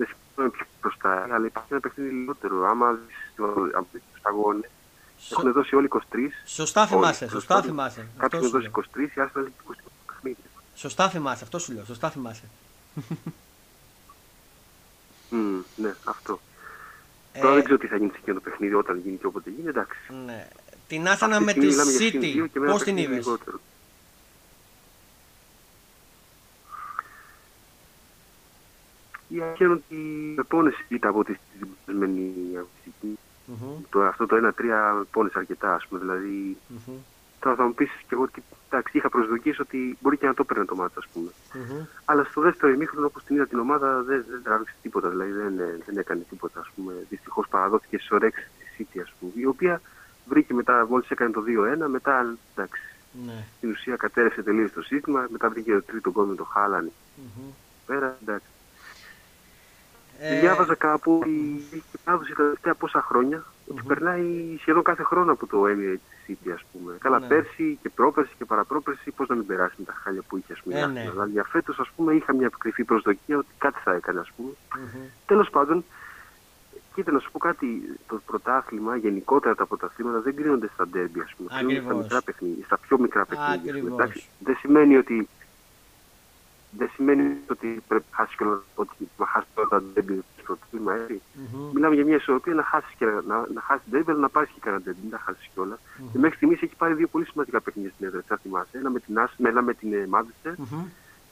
S2: δεν συμφωνώ πιο μπροστά, αλλά υπάρχει ένα παιχνίδι λιγότερο. Άμα δεις του αγώνε, Σω... έχουν δώσει όλοι 23.
S1: Σωστά θυμάσαι, όλοι, σωστά θυμάσαι.
S2: Κάποιοι έχουν δώσει 23, οι άλλοι έχουν 20 παιχνίδια.
S1: Σωστά θυμάσαι, αυτό σου λέω, σωστά θυμάσαι.
S2: mm, ναι, αυτό. Ε... Τώρα δεν ξέρω τι θα γίνει σε εκείνο το παιχνίδι όταν γίνει και όποτε γίνει, εντάξει.
S1: Ναι. Την Άσανα με τη City, πώς την είδες;
S2: Η αλήθεια είναι ότι με πόνεση ήταν από τη συγκεκριμένη αγωνιστική. Mm-hmm. Το, αυτό το 1-3 πόνεσε αρκετά, ας πούμε. Δηλαδή, mm-hmm. τώρα θα μου πεις και εγώ ότι εντάξει, είχα προσδοκίσει ότι μπορεί και να το έπαιρνε το μάτι, ας πούμε. Mm-hmm. Αλλά στο δεύτερο ημίχρονο, όπως την είδα την ομάδα, δεν, δεν τράβηξε τίποτα. Δηλαδή, δεν, δεν έκανε τίποτα, ας πούμε. Δυστυχώς παραδόθηκε στι ωρέξει της City, ας πούμε. Η οποία βρήκε μετά, μόλις έκανε το 2-1, μετά εντάξει. Ναι. Στην ουσία κατέρευσε τελείως το σύστημα, μετά βρήκε το τρίτο γκολ με το Χάλαν. Mm-hmm. Πέρα, εντάξει. Ε... Διάβαζα κάπου ότι η παράδοση τα τελευταία πόσα χρόνια mm-hmm. ότι περνάει σχεδόν κάθε χρόνο από το Emirates City, ας πούμε. Καλά, ναι. πέρσι και πρόπερσι και παραπρόπερσι, πώς να μην περάσει με τα χάλια που είχε, ας πούμε. Ε, ναι. Αλλά για φέτος, ας πούμε, είχα μια κρυφή προσδοκία ότι κάτι θα έκανε, ας πούμε. Mm-hmm. Τέλος πάντων, κοίτα να σου πω κάτι, το πρωτάθλημα, γενικότερα τα πρωταθλήματα δεν κρίνονται στα ντέρμπι, ας πούμε. Κρίνονται στα, μικρά παιχνίδια, στα πιο μικρά παιχνίδια. Δεν σημαίνει ότι δεν σημαίνει ότι πρέπει να χάσεις και όλα, ότι να χάσεις όλα τα ντέρμπι στο τμήμα, έτσι. Mm-hmm. Μιλάμε για μια ισορροπία να χάσεις και να, να χάσεις ντέρμπι, αλλά να πάρεις και κανένα ντέρμπι, μην τα χάσεις κιόλας. Mm-hmm. Και μέχρι στιγμής έχει πάρει δύο πολύ σημαντικά παιχνίδια στην έδρα, θα θυμάσαι. Ένα με την Άσ, ένα με την Manchester mm-hmm.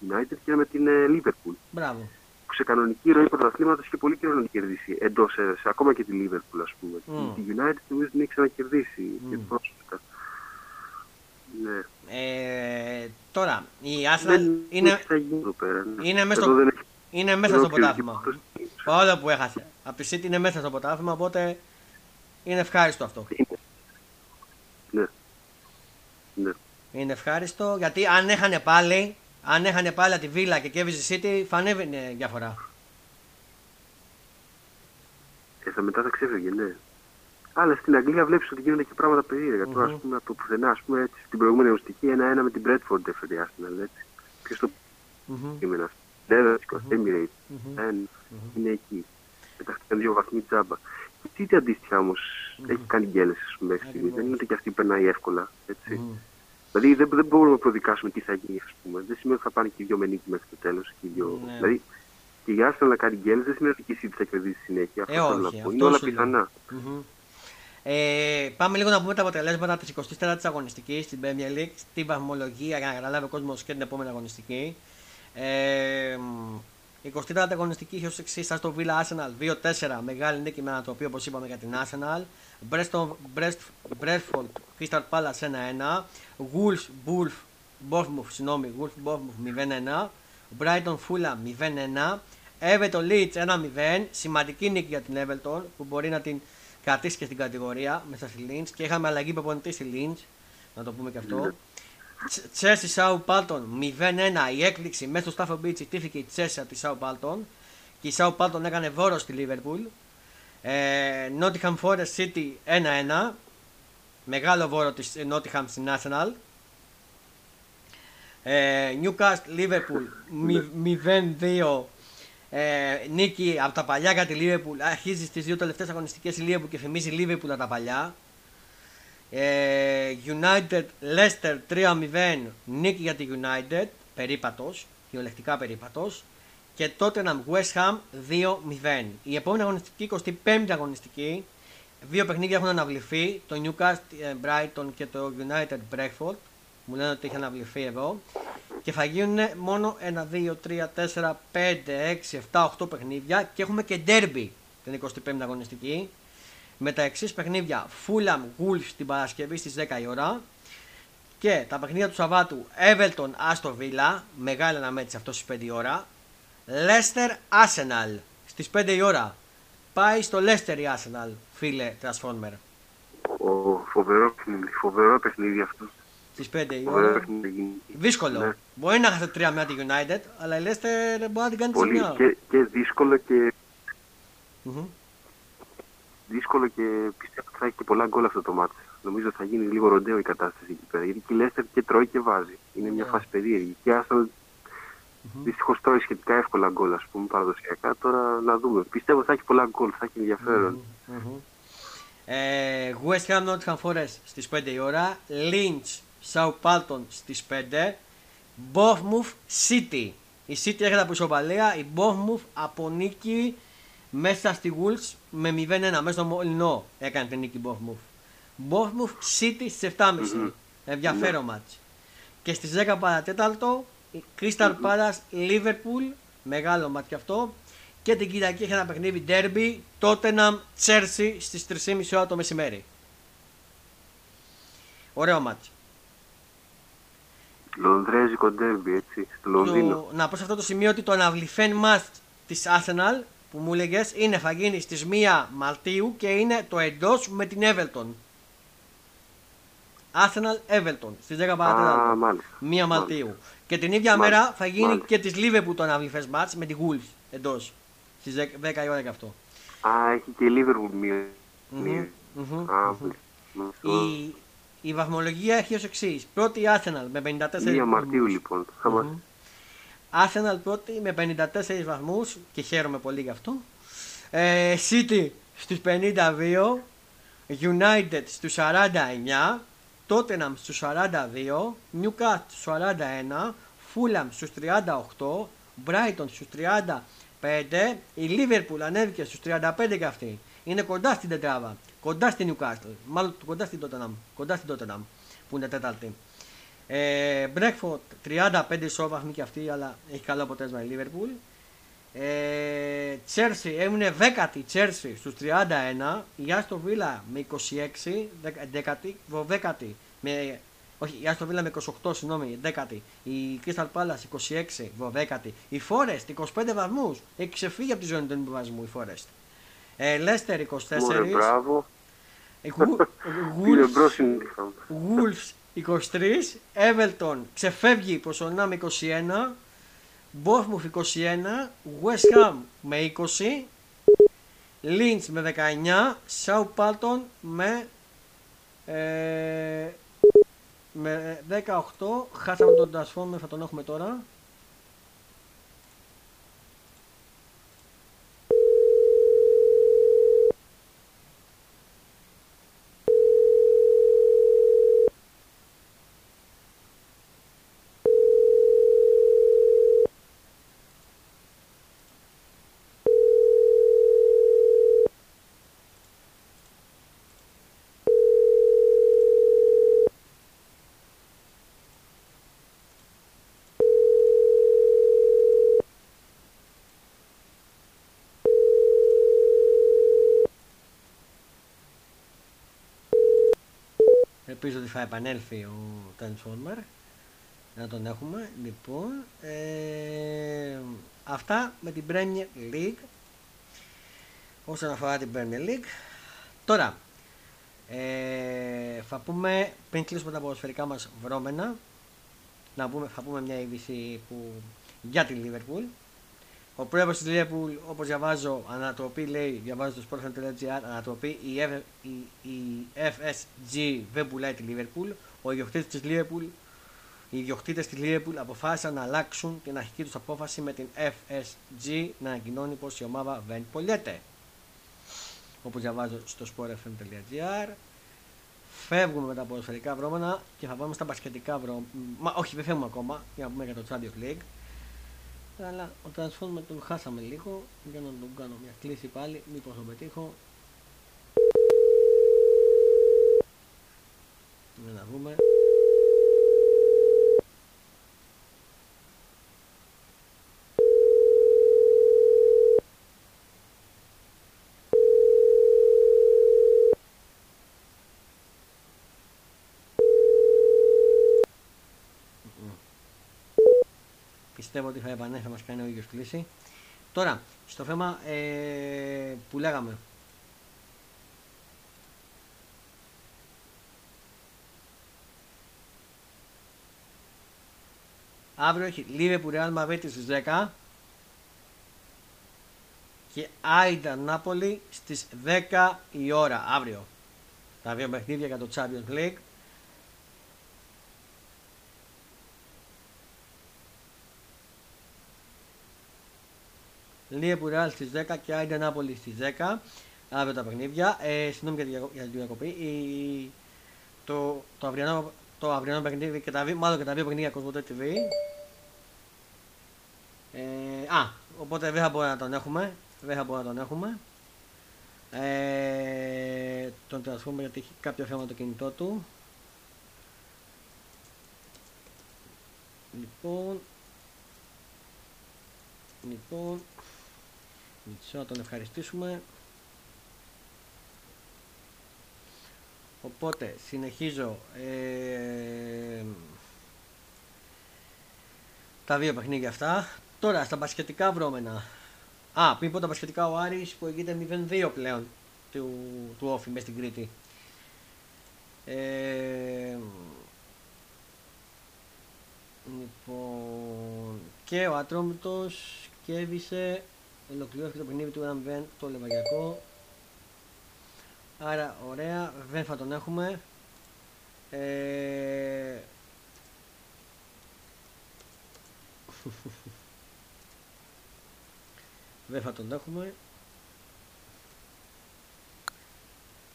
S2: United και ένα με την Liverpool.
S1: Μπράβο.
S2: Που σε κανονική ροή πρωταθλήματος είχε πολύ καιρό να την κερδίσει εντός έδρας, ακόμα και τη Liverpool, ας πούμε. Mm. Τη United νομίζω την έχει ξανακερδίσει mm. και πρόσφατα.
S1: Ναι. Ε, τώρα, η Arsenal είναι, είναι, μέσα στο, είναι μέσα στο ποτάθλημα. Παρόλο που έχασε. Από τη City είναι μέσα στο ποτάθλημα, οπότε είναι ευχάριστο αυτό.
S2: Ναι. ναι.
S1: Είναι ευχάριστο γιατί αν έχανε πάλι, αν έχανε πάλι τη Βίλα και κέβιζε η City, θα ανέβαινε διαφορά.
S2: Ε, θα μετά θα ξέφευγε, ναι. Αλλά στην Αγγλία βλέπεις ότι γίνονται και πράγματα περίεργα. Mm-hmm. Τώρα, ας πούμε, από το πουθενά, ας πούμε, έτσι, στην προηγούμενη αγωνιστική, ένα-ένα με την Bradford έφερε η Arsenal. Έτσι. Ποιο το κείμενο αυτό. Δεν Emirates. Είναι εκεί. Πεταχτήκαν δύο βαθμοί τζάμπα. Και τι αντίστοιχα όμως έχει κάνει γκέλε μέχρι στιγμή. Δεν είναι ότι και αυτή περνάει εύκολα. Έτσι. Δηλαδή δεν, δεν μπορούμε να προδικάσουμε τι θα γίνει, ας πούμε. Δεν σημαίνει ότι θα πάνε και οι δύο με νίκη μέχρι το τέλος. Ναι. Δηλαδή και η Arsenal να κάνει γκέλε δεν σημαίνει ότι και η City θα κερδίσεις συνέχεια.
S1: Ε, αυτό θέλω να πω. Είναι όλα πιθανά. Ε, πάμε λίγο να πούμε τα αποτελέσματα της 24η αγωνιστικής στην Premier League, στην βαθμολογία για να καταλάβει ο κόσμος και την επόμενη αγωνιστική. Ε, η 24η αγωνιστική είχε ως εξής: στο Villa Arsenal 2-4, μεγάλη νίκη με ένα το οποίο όπως είπαμε για την Arsenal. Brestford Crystal Palace 1-1. Wolves Wolf, Bournemouth, συγγνώμη, Wolf Bournemouth 0-1. Brighton Fulham 0-1. Everton Leeds 1-0. Σημαντική νίκη για την Everton που μπορεί να την κρατήσει και στην κατηγορία μέσα στη Lynch και είχαμε αλλαγή προπονητής στη Lynch. Να το πούμε και αυτό. Τσέσι Σάου Πάλτον 0-1 η έκπληξη μέσα στο Stafford Beach τύφηκε η Τσέσι από τη Σάου Πάλτον και η Σάου Πάλτον έκανε βόρο στη Liverpool. Ε, Nottingham Forest City 1-1 μεγάλο βόρο της Nottingham στην National. Ε, Newcastle Liverpool 0-2 ε, νίκη από τα παλιά για τη Liverpool. Αρχίζει στις δύο τελευταίες αγωνιστικές η Liverpool και θυμίζει Liverpool από τα παλιά. Ε, United Leicester 3-0 νίκη για τη United. Περίπατος, κυριολεκτικά περίπατος. Και Tottenham West Ham 2-0. Η επόμενη αγωνιστική, 25η αγωνιστική. Δύο παιχνίδια έχουν αναβληθεί. Το Newcastle Brighton και το United Breakfast. Μου λένε ότι είχε αναβληθεί εδώ. Και θα γίνουν μόνο 1, 2, 3, 4, 5, 6, 7, 8 παιχνίδια και έχουμε και derby την 25η αγωνιστική με τα εξής παιχνίδια. Fulham Wolves την Παρασκευή στις 10 η ώρα και τα παιχνίδια του Σαββάτου Everton Aston Villa μεγάλη αναμέτρηση αυτό στις 5 η ώρα. Leicester Arsenal στις 5 η ώρα. Πάει στο Leicester η Arsenal φίλε Transformer.
S2: Ο φοβερό, φοβερό παιχνίδι αυτό
S1: Στι 5 η ώρα. Δύσκολο. Ναι. Μπορεί να χάσει 3 με τη United, αλλά η Leicester μπορεί να την κάνει
S2: Πολύ και, και δύσκολο και. Mm-hmm. Δύσκολο και πιστεύω ότι θα έχει και πολλά γκολ αυτό το μάτι. Νομίζω θα γίνει λίγο ροντέο η κατάσταση εκεί πέρα. Γιατί και η Leicester και τρώει και βάζει. Είναι μια yeah. Ναι. φάση περίεργη. Και άστον mm-hmm. δυστυχώς τρώει σχετικά εύκολα γκολ, ας πούμε, παραδοσιακά. Τώρα να δούμε. Πιστεύω θα έχει πολλά γκολ, θα έχει ενδιαφέρον. Mm-hmm.
S1: Ε, West Ham Nottingham Forest στις 5 η ώρα. Lynch Southampton στις 5. Bournemouth City. Η City έρχεται από ισοπαλία. Η Bournemouth από νίκη μέσα στη Wolves με 0-1. Μέσα στο Μολυνό έκανε την νίκη Bournemouth. Bournemouth City στις 7.30. Mm-hmm. Ενδιαφέρον ναι. μάτς. Και στις 10 παρατέταρτο η Crystal Palace Liverpool. Μεγάλο μάτς και αυτό. Και την Κυριακή έχει ένα παιχνίδι derby Tottenham Chelsea στις 3.30 ώρα το μεσημέρι. Ωραίο μάτι.
S2: Λονδρέζικο derby, έτσι, στο Λονδίνο.
S1: να πω σε αυτό το σημείο ότι το αναβληθέν μάτς της Arsenal που μου έλεγε είναι θα γίνει στις 1 Μαρτίου και είναι το εντός με την Everton. Arsenal Everton στις 10 παρατέταρτο. 1 Μαρτίου. Και την ίδια μάλιστα. μέρα θα γίνει μάλιστα. και της Liverpool το αναβληθέ μάτς με τη Wolves εντός. Στις 10 η ώρα και αυτό.
S2: Α, έχει και η Liverpool μία.
S1: Η, η βαθμολογία έχει ως εξής. Πρώτη Arsenal με 54
S2: 1 Μαρτίου λοιπόν.
S1: Arsenal πρώτη με 54 βαθμούς και χαίρομαι πολύ γι' αυτό. Ε, City στους 52, United στους 49, Tottenham στους 42, Newcastle στους 41, Fulham στους 38, Brighton στους 35, η Liverpool ανέβηκε στους 35 και αυτή. Είναι κοντά στην τετράβα, κοντά στην Newcastle, μάλλον κοντά στην Tottenham, κοντά στην Tottenham που είναι τέταρτη. Ε, Μπρέκφορτ 35 ισόβαθμοι και αυτή, αλλά έχει καλό αποτέλεσμα η Λίβερπουλ. Ε, Τσέρσι έμεινε 10η Τσέρσι στους 31, η Άστο Βίλα με 26, 10η, 12η, με, όχι η Άστο Βίλα με 28, συγγνώμη, 10η, η Crystal Palace 26, 12η, η Forest 25 βαθμούς, έχει ξεφύγει από τη ζώνη του εμβασμού η Forest. Ε, Leicester 24,
S2: Μωρέ, μπράβο.
S1: Wolves 23, Everton ξεφεύγει ποσονά με 21, Bournemouth 21, West Ham με 20, Lynch με 19, Southampton με, ε, με 18, χάσαμε τον Transformer, θα τον έχουμε τώρα. Ελπίζω ότι θα επανέλθει ο Transformer. Να τον έχουμε. Λοιπόν, ε, αυτά με την Premier League. Όσον αφορά την Premier League. Τώρα, ε, θα πούμε, πριν κλείσουμε τα ποδοσφαιρικά μας βρώμενα, να πούμε, θα πούμε μια είδηση που, για την Liverpool. Ο πρόεδρο της Liverpool, όπως διαβάζω, ανατροπή λέει, διαβάζω το sportfan.gr, ανατροπή, η, F, η, η FSG δεν πουλάει τη Liverpool. Ο ιδιοκτήτης της Liverpool, οι ιδιοκτήτες της Liverpool αποφάσισαν να αλλάξουν την αρχική τους απόφαση με την FSG να ανακοινώνει πως η ομάδα δεν πωλιέται. Όπως διαβάζω στο sportfm.gr. Φεύγουμε με τα ποδοσφαιρικά βρώμενα και θα πάμε στα μπασκετικά βρώμενα. όχι, δεν φεύγουμε ακόμα για να πούμε για το Champions League αλλά ο Transformer τον χάσαμε λίγο. Για να τον κάνω μια κλίση πάλι μήπως το πετύχω. Να δούμε πιστεύω ότι θα επανέλθει θα μας κάνει ο ίδιος κλίση. Τώρα, στο θέμα ε, που λέγαμε. Αύριο έχει Liverpool Real Madrid στις 10 και Άιντα Νάπολη στις 10 η ώρα αύριο. Τα δύο παιχνίδια για το Champions League. Λίεβου Ρεάλ στις 10 και Άιντε Νάπολη στις 10. Αύριο τα παιχνίδια. Ε, Συγγνώμη για, για την διακοπή. Η, το, το, αυριανό, το αυριανό παιχνίδι και τα, μάλλον και τα δύο παιχνίδια Κοσμοτέ TV. Ε, α, οπότε δεν θα μπορούμε να τον έχουμε. Δεν θα μπορούμε να τον έχουμε. Ε, τον transformer γιατί έχει κάποιο θέμα το κινητό του. Λοιπόν, λοιπόν, Μισό να τον ευχαριστήσουμε. Οπότε συνεχίζω ε, τα δύο παιχνίδια αυτά. Τώρα στα μπασκετικά βρώμενα. Α, πριν πω τα μπασκετικά ο Άρης που έγινε 0-2 πλέον του, του Όφη μέσα στην Κρήτη. Ε, λοιπόν, και ο Ατρόμητος κέρδισε, ολοκληρώθηκε το παιχνίδι του 1-0 το Λεβαγιακό. Άρα ωραία, δεν θα τον έχουμε. Ε, δεν θα τον έχουμε.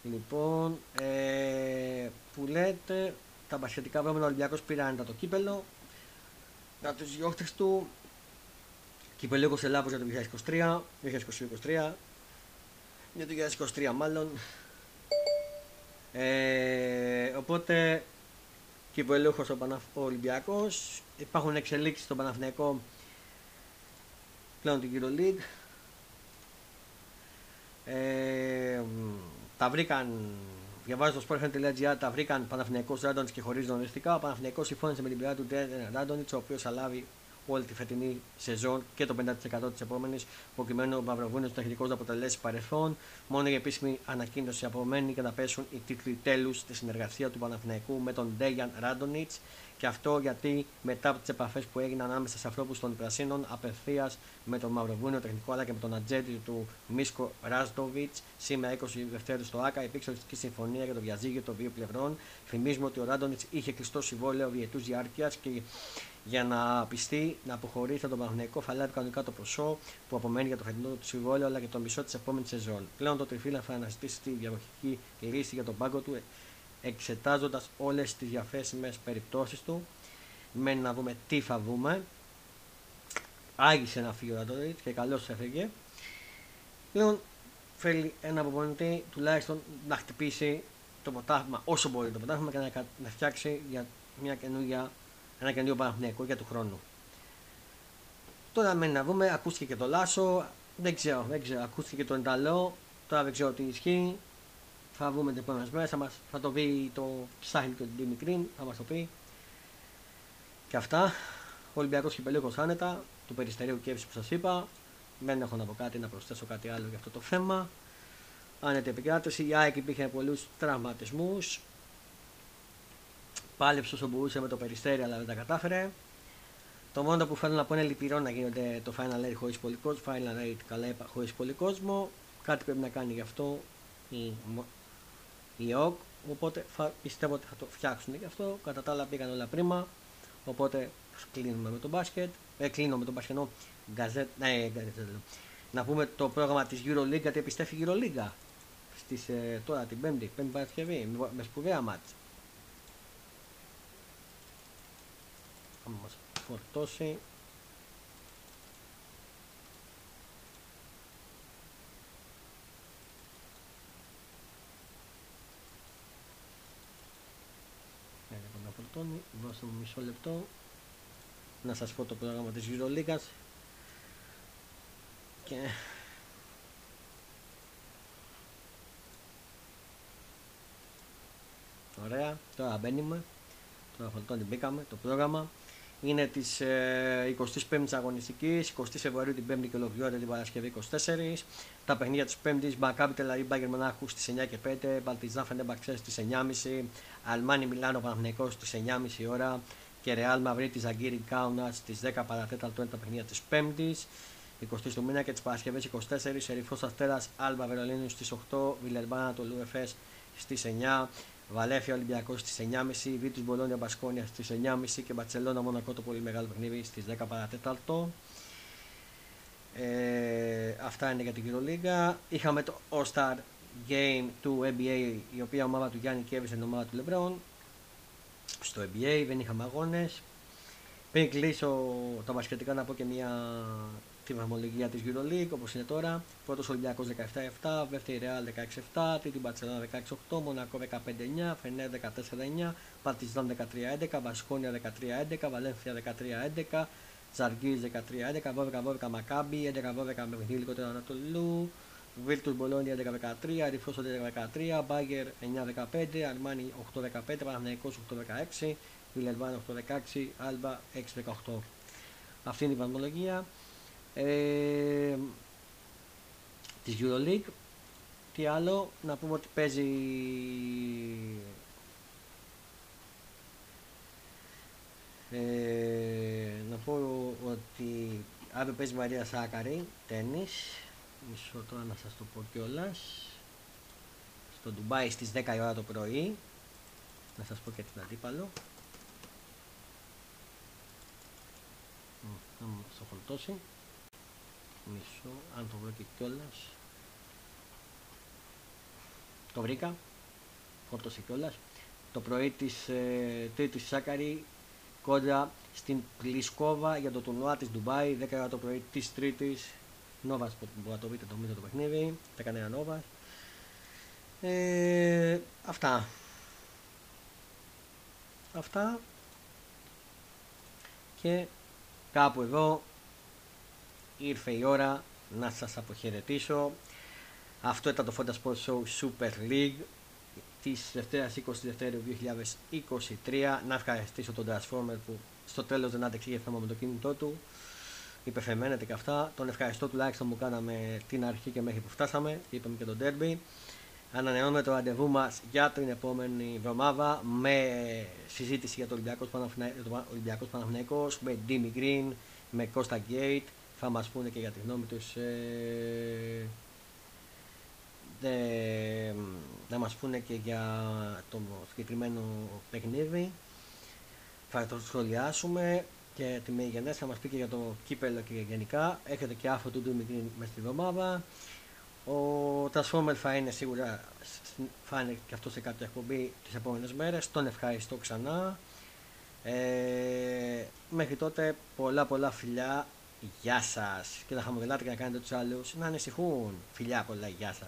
S1: Λοιπόν, ε, που λέτε, τα μπασχετικά βρώμενα Ολυμπιακός πήραν το κύπελο. Για τους γιόχτες του, κυπελό Ελλάδος για το 2023, 2023, για το 2023 μάλλον. Ε, οπότε, κυπελούχος ο, Παναφ... ο Ολυμπιακός, υπάρχουν εξελίξεις στον Παναθηναϊκό πλέον την League. Ε, τα βρήκαν, διαβάζω το sportfan.gr, τα βρήκαν Παναθηναϊκός Ράντονιτς και χωρίς δονηστικά. Ο Παναθηναϊκός συμφώνησε με την πλευρά του Ντέρεν Ράντονιτς, ο οποίος θα λάβει όλη τη φετινή σεζόν και το 50% της επόμενης, προκειμένου ο Μαυροβούνιος τεχνικός να αποτελέσει παρελθόν. Μόνο η επίσημη ανακοίνωση απομένει και να πέσουν οι τίτλοι τέλους στη συνεργασία του Παναθηναϊκού με τον Ντέγιαν Ράντονιτ. Και αυτό γιατί μετά από τις επαφές που έγιναν ανάμεσα σε ανθρώπους των Πρασίνων, απευθείας με τον Μαυροβούνιο τεχνικό αλλά και με τον ατζέντη του Μίσκο Ράσντοβιτ, σήμερα 20 Δευτέρου στο ΑΚΑ, υπήρξε οριστική συμφωνία για το διαζύγιο των δύο πλευρών. Θυμίζουμε ότι ο Ράντονιτς είχε κλειστό συμβόλαιο διετούς διάρκειας και για να πιστεί να αποχωρήσει από τον Παναγενικό θα λάβει κανονικά το ποσό που απομένει για το φετινό του συμβόλαιο αλλά και το μισό της επόμενης σεζόν. Πλέον το τριφύλλα θα αναζητήσει τη διαδοχική λύση για τον πάγκο του εξετάζοντας όλες τις διαθέσιμες περιπτώσεις του. Μένει να δούμε τι θα δούμε. Άγγισε να φύγει ο Ραντόριτ και καλώς έφυγε. Πλέον θέλει ένα αποπονητή τουλάχιστον να χτυπήσει το ποτάθμα όσο μπορεί το ποτάθμα και να, να φτιάξει για μια καινούργια ένα καινούριο Παναθηναϊκό για του χρόνου. Τώρα μένει να δούμε, ακούστηκε και το Λάσο, δεν ξέρω, δεν ξέρω, ακούστηκε και το Ενταλό, τώρα δεν ξέρω τι ισχύει. Θα δούμε τις επόμενες μέρες, θα, θα το πει το ψάχνει και ο Δημικρίν, θα μας το πει. Και αυτά. Ο Ολυμπιακός Κυπελίκο άνετα, του περιστερίου Κεύση που σας είπα. Δεν έχω να πω κάτι, να προσθέσω κάτι άλλο για αυτό το θέμα. Άνετη επικράτηση. Η ΑΕΚ υπήρχε πολλούς τραυματισμούς. Πάλεψε όσο μπορούσε με το περιστέρι, αλλά δεν τα κατάφερε. Το μόνο που θέλω να πω είναι λυπηρό να γίνεται το Final Eight χωρίς πολύ κόσμο. Final Eight καλά χωρίς πολύ κόσμο. Κάτι πρέπει να κάνει γι' αυτό η, η ΟΚ. Οπότε θα, πιστεύω ότι θα το φτιάξουν γι' αυτό. Κατά τα άλλα πήγαν όλα πρίμα. Οπότε κλείνουμε με τον μπάσκετ. Ε, κλείνω με τον μπάσκετ. Γκαζέτ, ναι, γκαζέτ, να πούμε το πρόγραμμα της EuroLeague γιατί επιστρέφει η EuroLeague στις, ε, τώρα την Πέμπτη, Πέμπτη Παρασκευή, με σπουδαία μάτσα. Θα μας φορτώσει. Λοιπόν να φορτώνει, δώστε μου μισό λεπτό. Να σας πω το πρόγραμμα της EuroLeague και Ωραία, τώρα μπαίνουμε. Τώρα φορτώνει. Μπήκαμε. Το πρόγραμμα είναι της ε, 25η αγωνιστικής, 20 Φεβρουαρίου την 5η και ολοκληρώνεται την Παρασκευή 24. Τα παιχνίδια της 5η, Μπακάπη Τελαρή Μπάγκερ Μονάχου στις 9 και 5, Μπαλτιζά Φενέμπαξέ στις 9.30, Αλμάνι Μιλάνο Παναγενικό στις 9.30 ώρα και Ρεάλ Μαυρίτη Ζαγκύρι Κάουνα στις 10 παρατέταρτο είναι τα παιχνίδια της 5η. 20 του μήνα και τις Παρασκευές 24, Ερυφό Αστέρας Άλμπα Βερολίνου στις 8, Βιλερμπάνα του Λουεφέ στις 9, Βαλέφια Ολυμπιακός στις 9.30, Βίτους Μπολόνια Μπασκόνια στις 9.30 και Μπαρσελόνα Μονακό το πολύ μεγάλο παιχνίδι στις 10 παρατέταρτο. Ε, αυτά είναι για την Euroliga. Είχαμε το All-Star Game του NBA, η οποία ομάδα του Γιάννη κέβησε την ομάδα του Λεμπρόν. Στο NBA δεν είχαμε αγώνες. Πριν κλείσω τα βασιλετικά να πω και μια τη βαθμολογία της EuroLeague όπως είναι τώρα. Πρώτος Ολυμπιακός 17-7, δεύτερη Real 16-7, τρίτη Μπαρσελόνα 16-8, Μονακό 15-9, Φενέρ 14-9, Παρτιζάν 13-11, Βασκόνια 13-11, Βαλένθια 13-11, Ζαργκίζ 13-11, 12-12 Μακάμπι, 11-12 με παιχνίδι λιγότερο Ανατολού, Βίλτους Μπολόνια 11-13, Ριφός 11-13, Μπάγκερ 9-15, Αρμάνι 8-15, Παναθηναϊκός 8-16, Βιλερβάν 8-16, Άλμπα 6-18. Αυτή είναι η βαθμολογία ε, της EuroLeague. Τι άλλο, να πούμε ότι παίζει ε, να πω ότι αύριο παίζει Μαρία Σάκαρη, τέννις, μισό τώρα να σας το πω κιόλας. στο Ντουμπάι στις 10 η ώρα το πρωί, να σας πω και την αντίπαλο. Θα μου το φορτώσει. Μισό, αν το βρω και κιόλας. Το βρήκα. Φόρτωσε κιόλας. Το πρωί της ε, Τρίτη Σάκαρη κόντρα στην Πλισκόβα για το τουρνουά της Ντουμπάι 10 το πρωί της Τρίτης. Νόβας που να το βρείτε το μήνυμα το παιχνίδι. Τα κανένα Νόβα. Ε, αυτά. Αυτά. Και κάπου εδώ ήρθε η ώρα να σας αποχαιρετήσω. Αυτό ήταν το Fonda Sports Show Super League της Δευτέρας 20 Δευτέρου 2023. Να ευχαριστήσω τον Transformer που στο τέλος δεν άντεξε για θέμα με το κινητό του. Υπεφεμένεται και αυτά. Τον ευχαριστώ τουλάχιστον που κάναμε την αρχή και μέχρι που φτάσαμε. Είπαμε και τον Derby. Ανανεώνουμε το ραντεβού μας για την επόμενη εβδομάδα με συζήτηση για το Ολυμπιακός Παναθυναϊκό, με Ντίμι Green, με Costa Gate. Θα μας πούνε και για τη γνώμη τους. Ε, ε, να μας πούνε και για το συγκεκριμένο παιχνίδι. Θα το σχολιάσουμε και τη Μεγενές θα μας πει και για το κύπελο και γενικά. Έχετε και άφο του Ντίμι μες στη εβδομάδα. Ο Transformer θα είναι σίγουρα θα είναι και αυτός σε κάποια εκπομπή τις επόμενες μέρες. Τον ευχαριστώ ξανά. Ε, μέχρι τότε πολλά πολλά φιλιά. Γεια σας. Και να χαμογελάτε και να κάνετε τους άλλους να ανησυχούν. Φιλιά πολλά. Γεια σας.